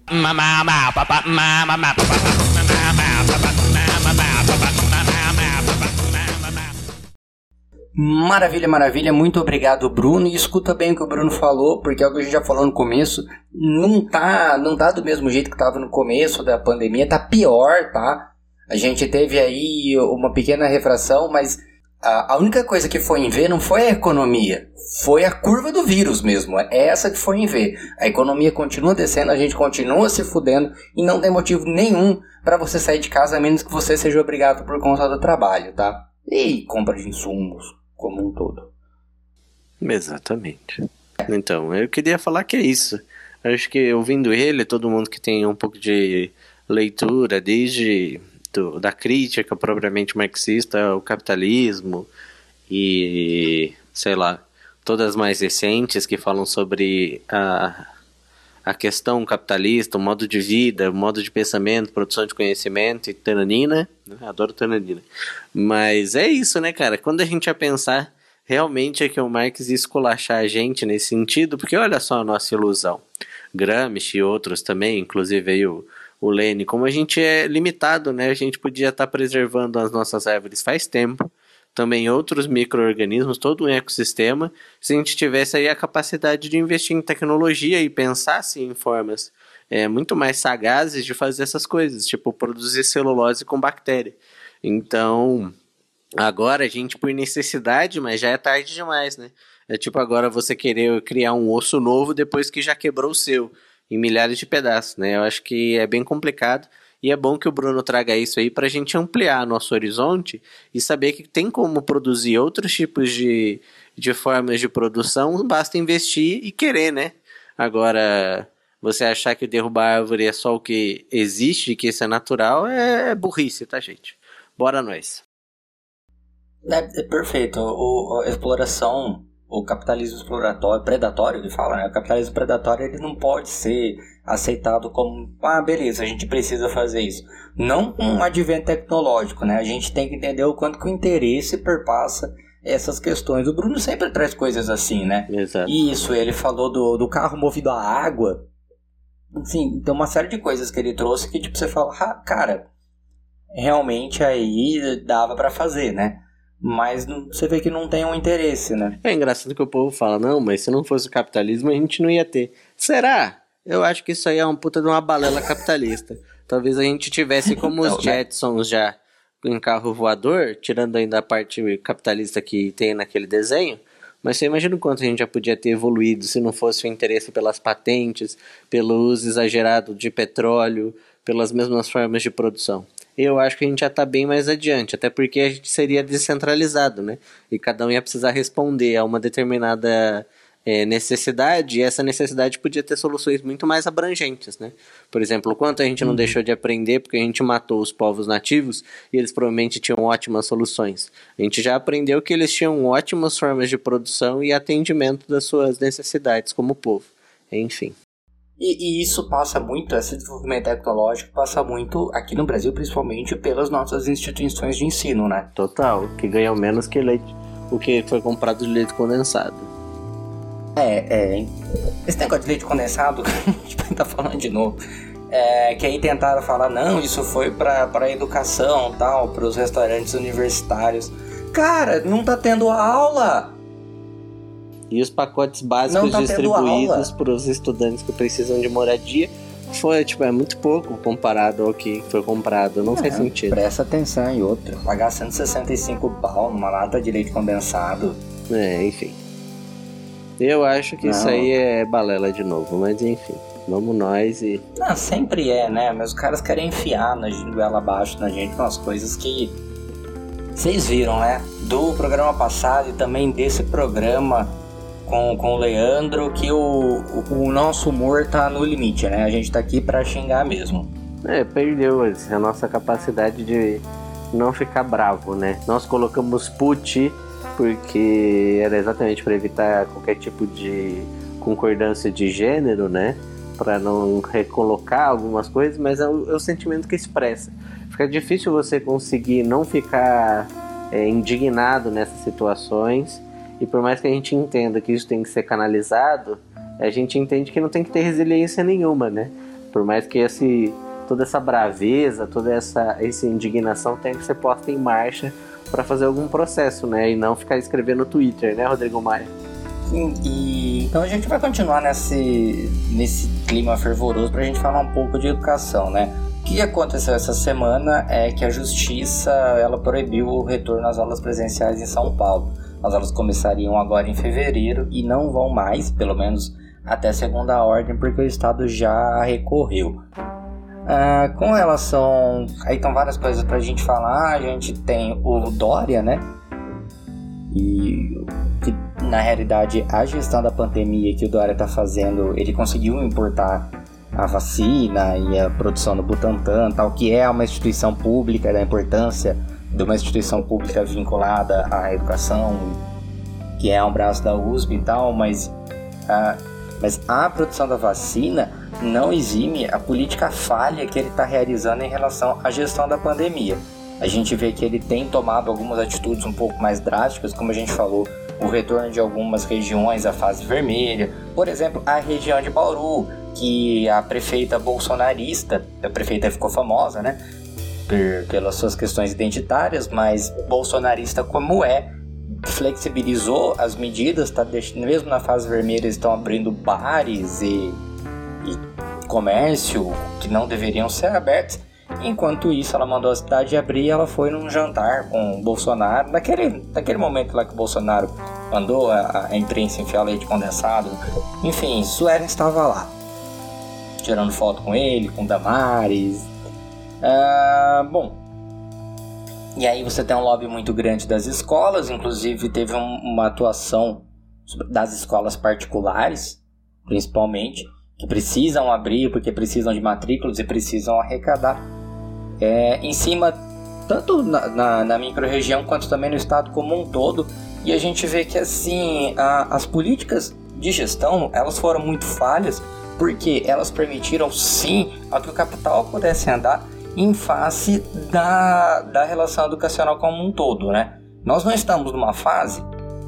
Maravilha, maravilha. Muito obrigado, Bruno. E escuta bem o que o Bruno falou, porque é o que a gente já falou no começo. Não tá, não tá do mesmo jeito que tava no começo da pandemia, tá pior, tá? A gente teve aí uma pequena refração, mas a, única coisa que foi em V não foi a economia, foi a curva do vírus mesmo. É essa que foi em V. A economia continua descendo, a gente continua se fudendo e não tem motivo nenhum para você sair de casa a menos que você seja obrigado por conta do trabalho, tá? E compra de insumos como um todo. Exatamente. Então, eu queria falar que é isso. Acho que ouvindo ele, todo mundo que tem um pouco de leitura, desde do, da crítica propriamente marxista ao capitalismo e, sei lá, todas mais recentes que falam sobre a, a questão capitalista, o modo de vida, o modo de pensamento, produção de conhecimento e tananina. Né? Adoro tananina. Mas é isso, né, cara? Quando a gente ia pensar, realmente é que o Marx ia esculachar a gente nesse sentido, porque olha só a nossa ilusão. Gramsci e outros também, inclusive aí o, o Lene, como a gente é limitado, né? A gente podia estar tá preservando as nossas árvores faz tempo, também outros micro-organismos, todo um ecossistema, se a gente tivesse aí a capacidade de investir em tecnologia e pensasse em formas é, muito mais sagazes de fazer essas coisas, tipo produzir celulose com bactéria. Então, agora a gente, por necessidade, mas já é tarde demais, né? É tipo agora você querer criar um osso novo depois que já quebrou o seu em milhares de pedaços, né? Eu acho que é bem complicado e é bom que o Bruno traga isso aí para a gente ampliar nosso horizonte e saber que tem como produzir outros tipos de, de formas de produção, basta investir e querer, né? Agora, você achar que derrubar árvore é só o que existe, que isso é natural, é, é burrice, tá, gente? Bora nós. É, é perfeito. O, a exploração o capitalismo exploratório, predatório, ele fala, né? O capitalismo predatório ele não pode ser aceitado como, ah, beleza, a gente precisa fazer isso. Não com um advento tecnológico, né? A gente tem que entender o quanto que o interesse perpassa essas questões. O Bruno sempre traz coisas assim, né? Exato. Isso, ele falou do, do carro movido a água. Enfim, tem uma série de coisas que ele trouxe que, tipo, você fala, ah, cara, realmente aí dava para fazer, né? Mas você vê que não tem um interesse, né? É engraçado que o povo fala, não, mas se não fosse o capitalismo a gente não ia ter. Será? Eu acho que isso aí é uma puta de uma balela capitalista. Talvez a gente tivesse [laughs] como os né? Jetsons já em carro voador, tirando ainda a parte capitalista que tem naquele desenho. Mas você imagina o quanto a gente já podia ter evoluído se não fosse o interesse pelas patentes, pelo uso exagerado de petróleo, pelas mesmas formas de produção. Eu acho que a gente já está bem mais adiante, até porque a gente seria descentralizado, né? E cada um ia precisar responder a uma determinada é, necessidade, e essa necessidade podia ter soluções muito mais abrangentes, né? Por exemplo, o quanto a gente não uhum. deixou de aprender porque a gente matou os povos nativos e eles provavelmente tinham ótimas soluções. A gente já aprendeu que eles tinham ótimas formas de produção e atendimento das suas necessidades como povo. Enfim. E, e, isso passa muito, esse desenvolvimento tecnológico passa muito aqui no Brasil, principalmente pelas nossas instituições de ensino, né? Total, que ganham menos que leite, o que foi comprado de leite condensado. É, é. Esse negócio de leite condensado, [laughs] a gente tá falando de novo. É, que aí tentaram falar, não, isso foi pra, pra educação tal, pros restaurantes universitários. Cara, não tá tendo aula! E os pacotes básicos tá distribuídos para os estudantes que precisam de moradia foi, tipo, é muito pouco comparado ao que foi comprado. Não é, faz sentido. Presta atenção em outro. Pagar 165 pau numa lata de leite condensado. É, enfim. Eu acho que não. isso aí é balela de novo, mas enfim. Vamos nós e. Não, sempre é, né? Mas os caras querem enfiar na goela abaixo na gente com as coisas que. Vocês viram, né? Do programa passado e também desse programa com, com o Leandro, que o, o, nosso humor tá no limite, né? A gente tá aqui pra xingar mesmo. É, perdeu a nossa capacidade de não ficar bravo, né? Nós colocamos put porque era exatamente para evitar qualquer tipo de concordância de gênero, né? Para não recolocar algumas coisas, mas é o, é o, sentimento que expressa. Fica difícil você conseguir não ficar é, indignado nessas situações, e por mais que a gente entenda que isso tem que ser canalizado, a gente entende que não tem que ter resiliência nenhuma, né? Por mais que esse, toda essa braveza, toda essa, essa indignação tenha que ser posta em marcha para fazer algum processo, né? E não ficar escrevendo no Twitter, né, Rodrigo Maia? Sim, e então a gente vai continuar nesse, nesse clima fervoroso para a gente falar um pouco de educação, né? O que aconteceu essa semana é que a justiça ela proibiu o retorno às aulas presenciais em São Paulo. As aulas começariam agora em fevereiro e não vão mais, pelo menos até segunda ordem, porque o estado já recorreu. Ah, com relação. Aí estão várias coisas pra gente falar. A gente tem o Dória, né? E que na realidade a gestão da pandemia que o Dória tá fazendo, ele conseguiu importar a vacina e a produção do Butantan, tal, que é uma instituição pública, da importância de uma instituição pública vinculada à educação, que é um braço da USP e tal, mas, uh, mas a produção da vacina não exime a política falha que ele está realizando em relação à gestão da pandemia. A gente vê que ele tem tomado algumas atitudes um pouco mais drásticas, como a gente falou, o retorno de algumas regiões à fase vermelha, por exemplo, a região de Bauru, que a prefeita bolsonarista, a prefeita ficou famosa, né, pelas suas questões identitárias, mas bolsonarista como é, flexibilizou as medidas, tá deixando, mesmo na fase vermelha estão abrindo bares e e comércio que não deveriam ser abertos. Enquanto isso, ela mandou a cidade abrir ela foi num jantar com o Bolsonaro. Naquele, naquele momento lá que o Bolsonaro mandou a, a imprensa enfiar leite condensado. Enfim, Suelen estava lá. Tirando foto com ele, com Damares. Ah, bom. E aí você tem um lobby muito grande das escolas. Inclusive teve um, uma atuação das escolas particulares, principalmente que precisam abrir porque precisam de matrículas e precisam arrecadar é, em cima, tanto na, na, na micro-região quanto também no estado como um todo. E a gente vê que assim a, as políticas de gestão elas foram muito falhas porque elas permitiram sim a que o capital pudesse andar em face da, da relação educacional como um todo, né? Nós não estamos numa fase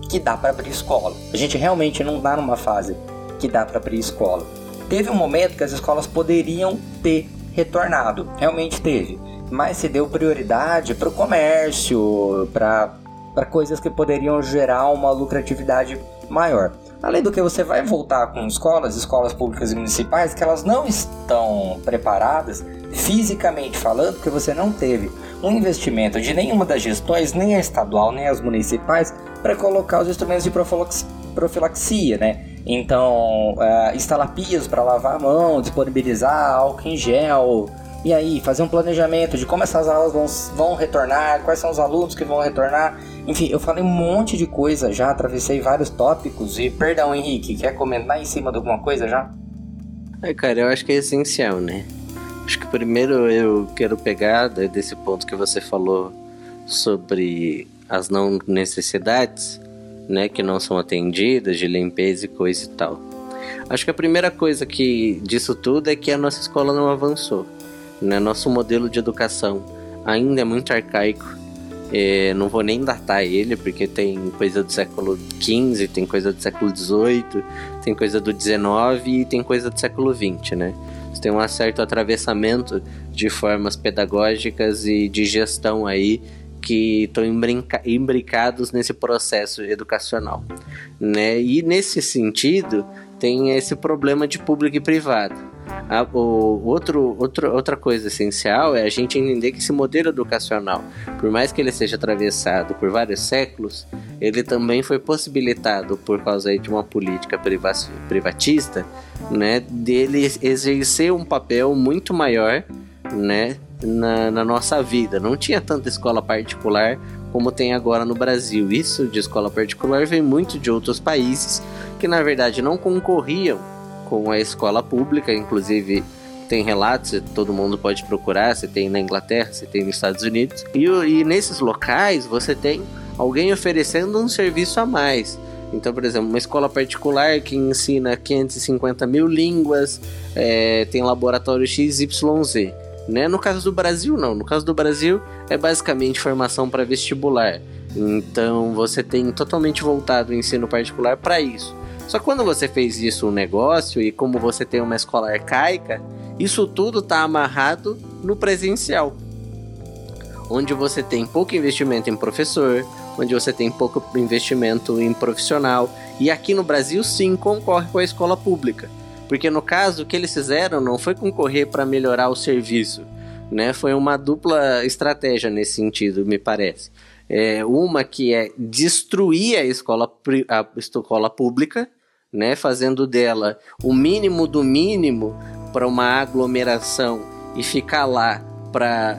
que dá para abrir escola. A gente realmente não está numa fase que dá para abrir escola. Teve um momento que as escolas poderiam ter retornado, realmente teve, mas se deu prioridade para o comércio, para coisas que poderiam gerar uma lucratividade maior. Além do que você vai voltar com escolas, escolas públicas e municipais, que elas não estão preparadas, fisicamente falando, porque você não teve um investimento de nenhuma das gestões, nem a estadual, nem as municipais, para colocar os instrumentos de profilaxia, né? Então, uh, instalar pias para lavar a mão, disponibilizar álcool em gel E aí, fazer um planejamento de como essas aulas vão, vão retornar, quais são os alunos que vão retornar. Enfim, eu falei um monte de coisa já, atravessei vários tópicos. E, perdão, Henrique, quer comentar em cima de alguma coisa já? É, cara, eu acho que é essencial, né? Acho que primeiro eu quero pegar desse ponto que você falou sobre as não necessidades, né, que não são atendidas, de limpeza e coisa e tal. Acho que a primeira coisa que disso tudo é que a nossa escola não avançou. Né? Nosso modelo de educação ainda é muito arcaico. É, não vou nem datar ele, porque tem coisa do século XV, tem coisa do século XVIII, tem coisa do XIX e tem coisa do século XX, né? Tem um certo atravessamento de formas pedagógicas e de gestão aí que estão imbricados nesse processo educacional, né? E nesse sentido tem esse problema de público e privado. A, o, outro, outro, outra coisa essencial é a gente entender que esse modelo educacional, por mais que ele seja atravessado por vários séculos, ele também foi possibilitado por causa de uma política privatista, né, dele exercer um papel muito maior, né, na, na nossa vida. Não tinha tanta escola particular como tem agora no Brasil. Isso de escola particular vem muito de outros países que na verdade não concorriam com a escola pública, inclusive tem relatos, todo mundo pode procurar, você tem na Inglaterra, você tem nos Estados Unidos. E, e nesses locais você tem alguém oferecendo um serviço a mais. Então, por exemplo, uma escola particular que ensina 550 mil línguas, é, tem laboratório XYZ. Né? No caso do Brasil, não. No caso do Brasil, é basicamente formação para vestibular. Então, você tem totalmente voltado o ensino particular para isso. Só que quando você fez isso um negócio e como você tem uma escola arcaica, isso tudo está amarrado no presencial. Onde você tem pouco investimento em professor, onde você tem pouco investimento em profissional. E aqui no Brasil, sim, concorre com a escola pública. Porque no caso, o que eles fizeram não foi concorrer para melhorar o serviço, né? Foi uma dupla estratégia nesse sentido, me parece. É, uma que é destruir a escola, a escola pública, né? Fazendo dela o mínimo do mínimo para uma aglomeração e ficar lá para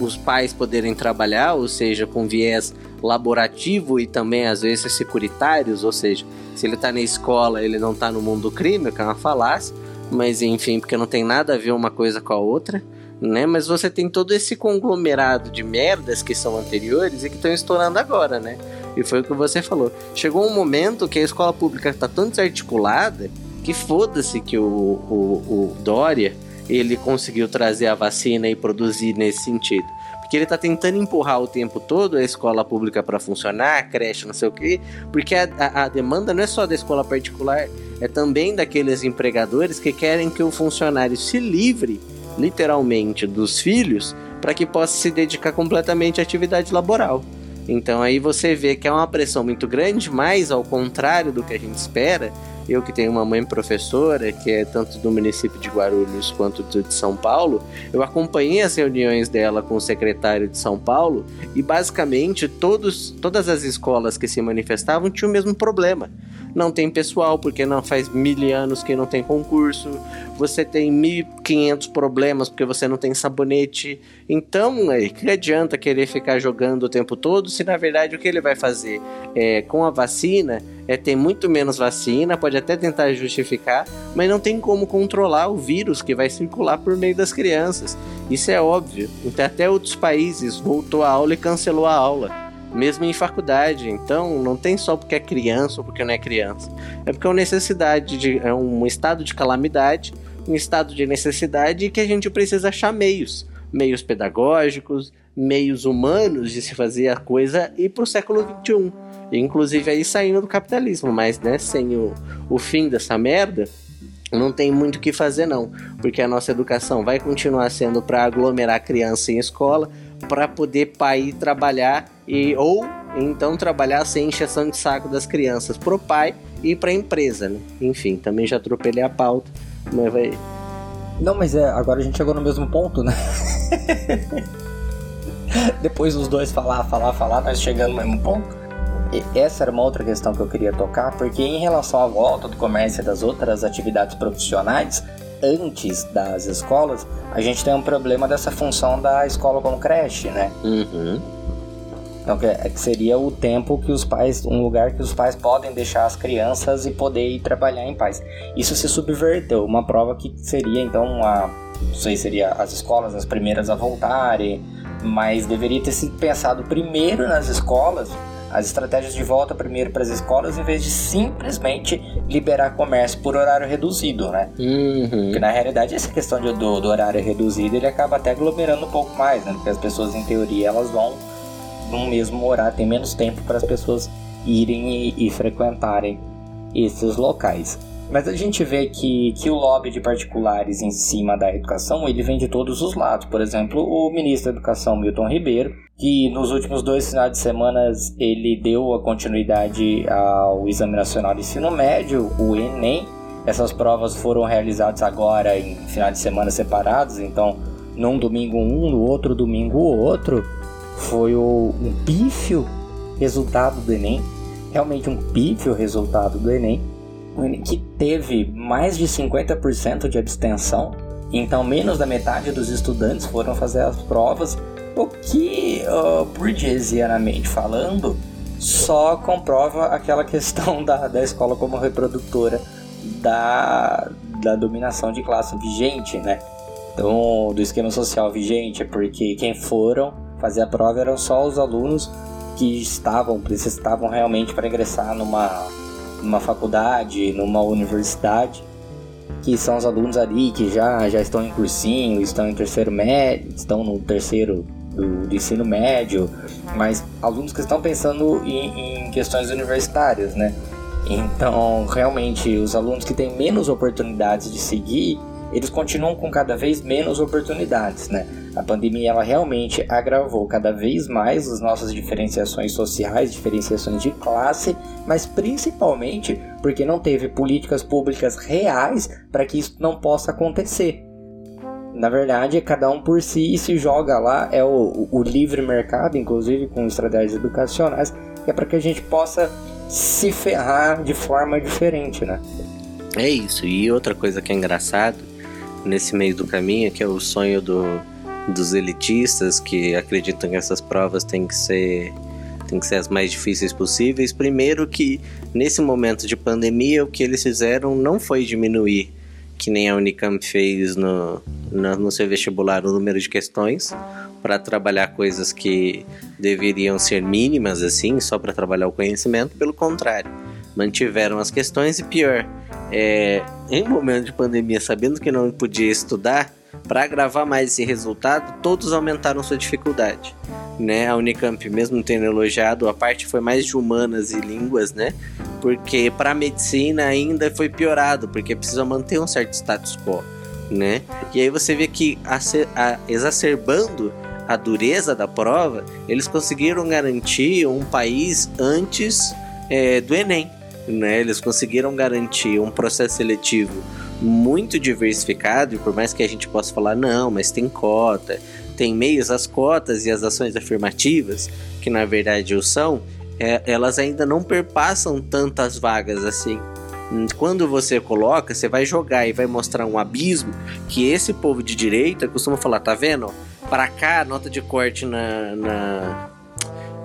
os pais poderem trabalhar, ou seja, com viés laborativo e também às vezes securitários, ou seja, se ele está na escola, ele não está no mundo do crime, que é uma falácia, mas enfim, porque não tem nada a ver uma coisa com a outra, né? Mas você tem todo esse conglomerado de merdas que são anteriores e que estão estourando agora, né? E foi o que você falou. Chegou um momento que a escola pública está tão desarticulada que foda-se que o, o, o Dória ele conseguiu trazer a vacina e produzir nesse sentido porque ele está tentando empurrar o tempo todo a escola pública para funcionar, a creche, não sei o quê, porque a, a, a, demanda não é só da escola particular, é também daqueles empregadores que querem que o funcionário se livre, literalmente, dos filhos, para que possa se dedicar completamente à atividade laboral. Então aí você vê que é uma pressão muito grande, mas ao contrário do que a gente espera, eu que tenho uma mãe professora, que é tanto do município de Guarulhos quanto de São Paulo, eu acompanhei as reuniões dela com o secretário de São Paulo e basicamente todos, todas as escolas que se manifestavam tinham o mesmo problema não tem pessoal, porque não faz mil anos que não tem concurso, você tem 1.500 problemas porque você não tem sabonete. Então, é, que adianta querer ficar jogando o tempo todo se na verdade o que ele vai fazer é, com a vacina é ter muito menos vacina, pode até tentar justificar, mas não tem como controlar o vírus que vai circular por meio das crianças. Isso é óbvio. Então, até outros países voltou a aula e cancelou a aula mesmo em faculdade. Então, não tem só porque é criança ou porque não é criança. É porque é uma necessidade de é um estado de calamidade, um estado de necessidade que a gente precisa achar meios, meios pedagógicos, meios humanos de se fazer a coisa e para o século XXI. Inclusive aí saindo do capitalismo, mas né, sem o, o fim dessa merda, não tem muito o que fazer não, porque a nossa educação vai continuar sendo para aglomerar criança em escola, para poder pai trabalhar e ou então trabalhar sem encheção de saco das crianças pro pai e pra empresa, né? Enfim, também já atropelei a pauta, mas vai. Não, mas é, agora a gente chegou no mesmo ponto, né? [laughs] Depois os dois falar, falar, falar, nós chegamos no mesmo ponto. Essa era uma outra questão que eu queria tocar, porque em relação à volta do comércio e das outras atividades profissionais, antes das escolas, a gente tem um problema dessa função da escola como creche, né? Uhum. Então, que, é que seria o tempo que os pais, um lugar que os pais podem deixar as crianças e poder ir trabalhar em paz. Isso se subverteu, uma prova que seria então a, não sei, seria as escolas as primeiras a voltarem, mas deveria ter sido pensado primeiro nas escolas as estratégias de volta primeiro para as escolas em vez de simplesmente liberar comércio por horário reduzido, né? Uhum. Porque na realidade essa questão de, do, do, horário reduzido ele acaba até aglomerando um pouco mais, né? Porque as pessoas em teoria elas vão no mesmo horário, tem menos tempo para as pessoas irem e, e frequentarem esses locais. Mas a gente vê que, que o lobby de particulares em cima da educação, ele vem de todos os lados. Por exemplo, o ministro da Educação, Milton Ribeiro, que nos últimos dois finais de semana ele deu a continuidade ao Exame Nacional de Ensino Médio, o Enem. Essas provas foram realizadas agora em finais de semana separados, então num domingo um, no outro domingo o outro. Foi o, um pífio resultado do Enem, realmente um pífio resultado do Enem que teve mais de 50% de abstenção, então menos da metade dos estudantes foram fazer as provas, o que, uh, burgesianamente falando, só comprova aquela questão [laughs] da, da escola como reprodutora da, da dominação de classe vigente, né? Então, do esquema social vigente, porque quem foram fazer a prova eram só os alunos que estavam, precisavam realmente para ingressar numa numa faculdade, numa universidade, que são os alunos ali que já, já estão em cursinho, estão em terceiro médio, estão no terceiro do, do ensino médio, mas alunos que estão pensando em, em questões universitárias, né? Então, realmente, os alunos que têm menos oportunidades de seguir, eles continuam com cada vez menos oportunidades, né? A pandemia ela realmente agravou cada vez mais as nossas diferenciações sociais, diferenciações de classe, mas principalmente porque não teve políticas públicas reais para que isso não possa acontecer. Na verdade, cada um por si se joga lá, é o, o livre mercado, inclusive com estratégias educacionais, que é para que a gente possa se ferrar de forma diferente, né? É isso. E outra coisa que é engraçado nesse meio do caminho, que é o sonho do dos elitistas que acreditam que essas provas têm que ser têm que ser as mais difíceis possíveis. Primeiro que nesse momento de pandemia o que eles fizeram não foi diminuir que nem a Unicamp fez no, no, no seu vestibular o número de questões para trabalhar coisas que deveriam ser mínimas assim, só para trabalhar o conhecimento, pelo contrário, mantiveram as questões e pior, é, em momento de pandemia, sabendo que não podia estudar, para gravar mais esse resultado, todos aumentaram sua dificuldade. Né? A Unicamp, mesmo tendo elogiado, a parte foi mais de humanas e línguas, né? Porque para medicina ainda foi piorado, porque precisa manter um certo status quo, né? E aí você vê que a, a, exacerbando a dureza da prova, eles conseguiram garantir um país antes é, do Enem, né? Eles conseguiram garantir um processo seletivo muito diversificado, e por mais que a gente possa falar, não, mas tem cota, tem meios, as cotas e as ações afirmativas, que na verdade o são, é, elas ainda não perpassam tantas vagas assim. Quando você coloca, você vai jogar e vai mostrar um abismo que esse povo de direita costuma falar, tá vendo? Para cá, nota de corte na, na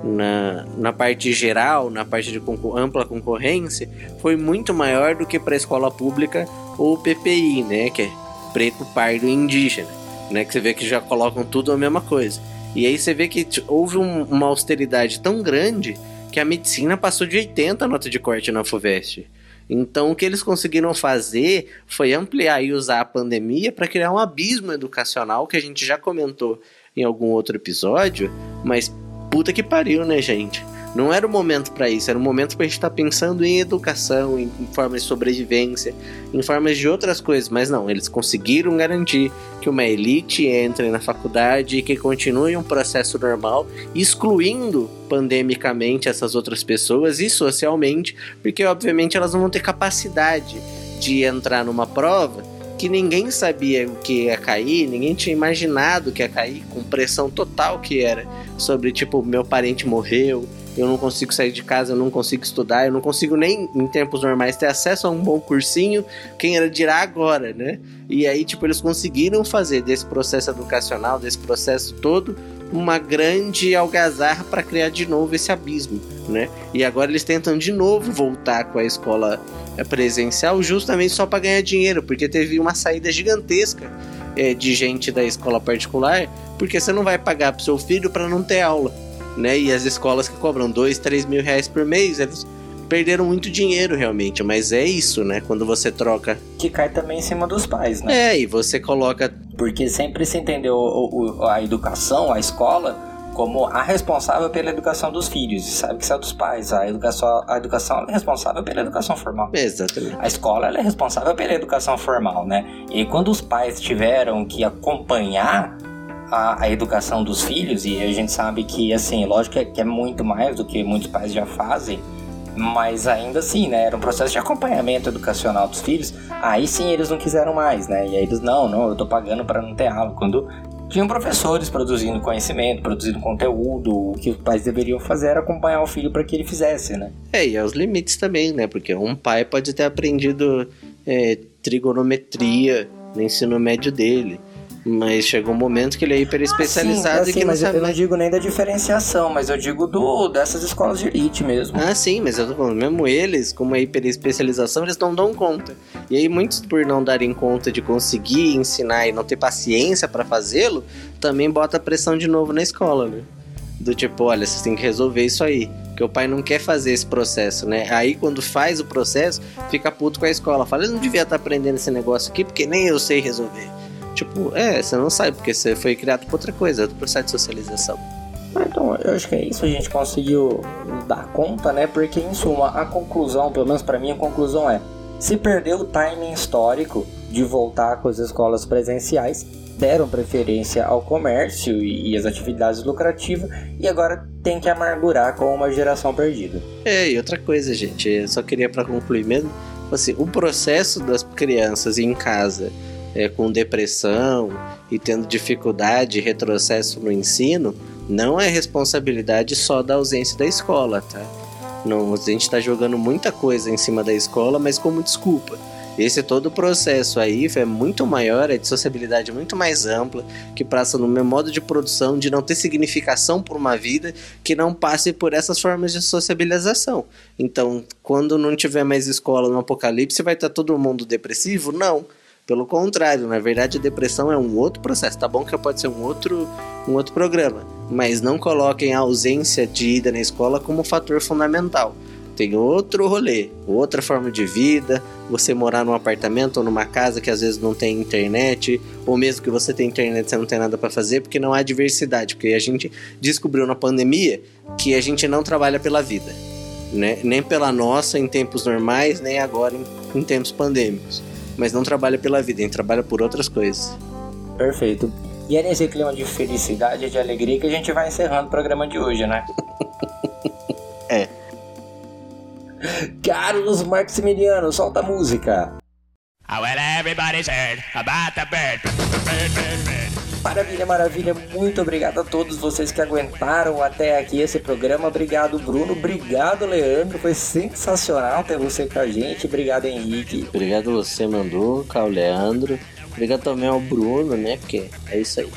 na, na parte geral, na parte de concor ampla concorrência, foi muito maior do que para a escola pública ou PPI, né, que é preto, pardo e indígena, né, que você vê que já colocam tudo a mesma coisa. E aí você vê que houve um, uma austeridade tão grande que a medicina passou de 80 nota de corte na FUVEST. Então, o que eles conseguiram fazer foi ampliar e usar a pandemia para criar um abismo educacional que a gente já comentou em algum outro episódio, mas puta que pariu, né, gente? Não era o momento para isso, era o momento pra gente estar tá pensando em educação, em, em formas de sobrevivência, em formas de outras coisas, mas não, eles conseguiram garantir que uma elite entre na faculdade e que continue um processo normal, excluindo pandemicamente essas outras pessoas e socialmente, porque obviamente elas não vão ter capacidade de entrar numa prova que ninguém sabia o que ia cair, ninguém tinha imaginado que ia cair, com pressão total que era sobre, tipo, meu parente morreu, eu não consigo sair de casa, eu não consigo estudar, eu não consigo nem em tempos normais ter acesso a um bom cursinho, quem era dirá agora, né? E aí, tipo, eles conseguiram fazer desse processo educacional, desse processo todo, uma grande algazarra para criar de novo esse abismo, né? E agora eles tentam de novo voltar com a escola presencial justamente só para ganhar dinheiro, porque teve uma saída gigantesca é, de gente da escola particular, porque você não vai pagar pro seu filho para não ter aula, né? E as escolas que cobram dois, três mil reais por mês, eles perderam muito dinheiro realmente, mas é isso, né? Quando você troca. Que cai também em cima dos pais, né? É, e você coloca porque sempre se entendeu a educação, a escola, como a responsável pela educação dos filhos. E sabe que isso é dos pais. A educação, a educação é responsável pela educação formal. Exatamente. A escola é responsável pela educação formal, né? E quando os pais tiveram que acompanhar a, a, educação dos filhos, e a gente sabe que, assim, lógico que é, muito mais do que muitos pais já fazem, mas ainda assim, né? Era um processo de acompanhamento educacional dos filhos. Aí sim eles não quiseram mais, né? E aí eles, não, não, eu tô pagando para não ter aula. Quando tinham professores produzindo conhecimento, produzindo conteúdo, o que os pais deveriam fazer era acompanhar o filho para que ele fizesse, né? É, e aos limites também, né? Porque um pai pode ter aprendido é, trigonometria no ensino médio dele mas chegou um momento que ele é hiper especializado ah, sim, e que mas não sabe. Eu não digo nem da diferenciação, mas eu digo do dessas escolas de elite mesmo. Ah, sim, mas eu tô falando, mesmo eles, como a hiper especialização, eles não dão conta. E aí, muitos, por não darem conta de conseguir ensinar e não ter paciência para fazê-lo, também bota pressão de novo na escola, né? Do tipo, olha, vocês têm que resolver isso aí. Porque o pai não quer fazer esse processo, né? Aí quando faz o processo, fica puto com a escola. Fala, eu não devia estar aprendendo esse negócio aqui porque nem eu sei resolver. Tipo, é, você não sabe, porque você foi criado por outra coisa, outro processo de socialização. Então, eu acho que é isso, a gente conseguiu dar conta, né? Porque, em suma, a conclusão, pelo menos para mim, a conclusão é: se perdeu o timing histórico de voltar com as escolas presenciais, deram preferência ao comércio e as atividades lucrativas, e agora tem que amargurar com uma geração perdida. É, e outra coisa, gente, eu só queria para concluir mesmo, assim, o processo das crianças em casa é, com depressão e tendo dificuldade retrocesso no ensino, não é responsabilidade só da ausência da escola, tá? Não, a gente está jogando muita coisa em cima da escola, mas como desculpa. Esse todo o processo aí é muito maior, é de sociabilidade muito mais ampla, que passa no meu modo de produção, de não ter significação por uma vida que não passe por essas formas de sociabilização. Então, quando não tiver mais escola no apocalipse, vai estar todo mundo depressivo? Não. Pelo contrário, na verdade a depressão é um outro processo. Tá bom que pode ser um outro, um outro programa, mas não coloquem a ausência de ida na escola como fator fundamental. Tem outro rolê, outra forma de vida, você morar num apartamento ou numa casa que às vezes não tem internet, ou mesmo que você tenha internet você não tem nada para fazer porque não há diversidade, porque a gente descobriu na pandemia que a gente não trabalha pela vida, né? Nem pela nossa em tempos normais, nem agora em, em tempos pandêmicos mas não trabalha pela vida, a gente trabalha por outras coisas. Perfeito. E é nesse clima de felicidade e de alegria que a gente vai encerrando o programa de hoje, né? [laughs] é. Carlos Maximiliano, solta a música. Oh, well, everybody's heard about the bird. bird, bird, bird. Maravilha, maravilha. Muito obrigado a todos vocês que aguentaram até aqui esse programa. Obrigado, Bruno. Obrigado, Leandro. Foi sensacional ter você com a gente. Obrigado, Henrique. Obrigado você, Manduca, ao Leandro. Obrigado também ao Bruno, né? Porque é isso aí.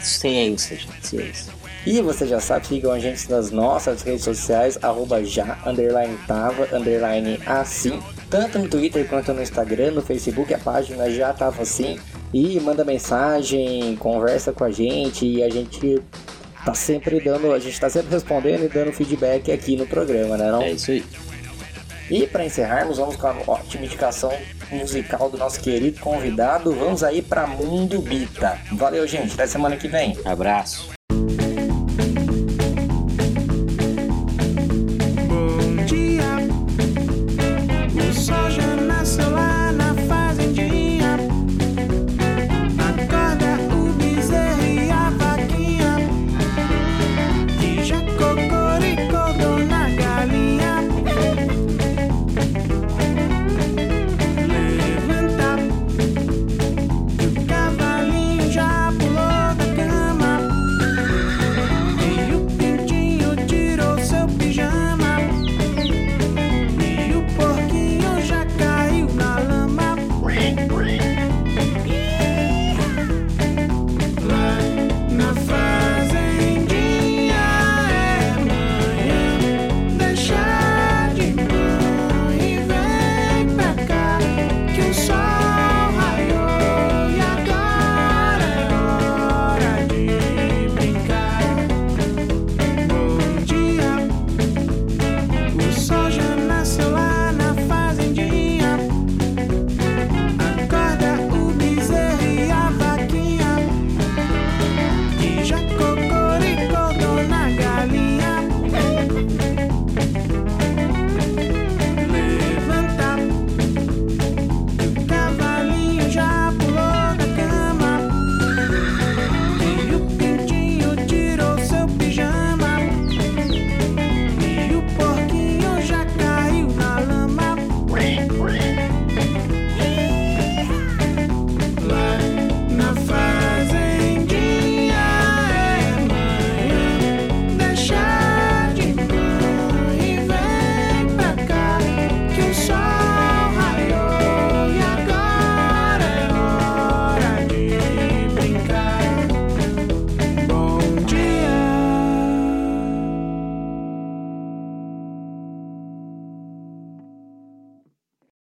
Ciência, gente. Ciência. E você já sabe, sigam a gente nas nossas redes sociais, arroba já, underline tava, underline assim. Tanto no Twitter quanto no Instagram, no Facebook, a página já tava assim. E manda mensagem, conversa com a gente e a gente tá sempre dando, a gente tá sempre respondendo e dando feedback aqui no programa, né? Não? É isso aí. E para encerrarmos, vamos com a ótima indicação musical do nosso querido convidado. Vamos aí para Mundo Bita. Valeu, gente. Até semana que vem. Abraço.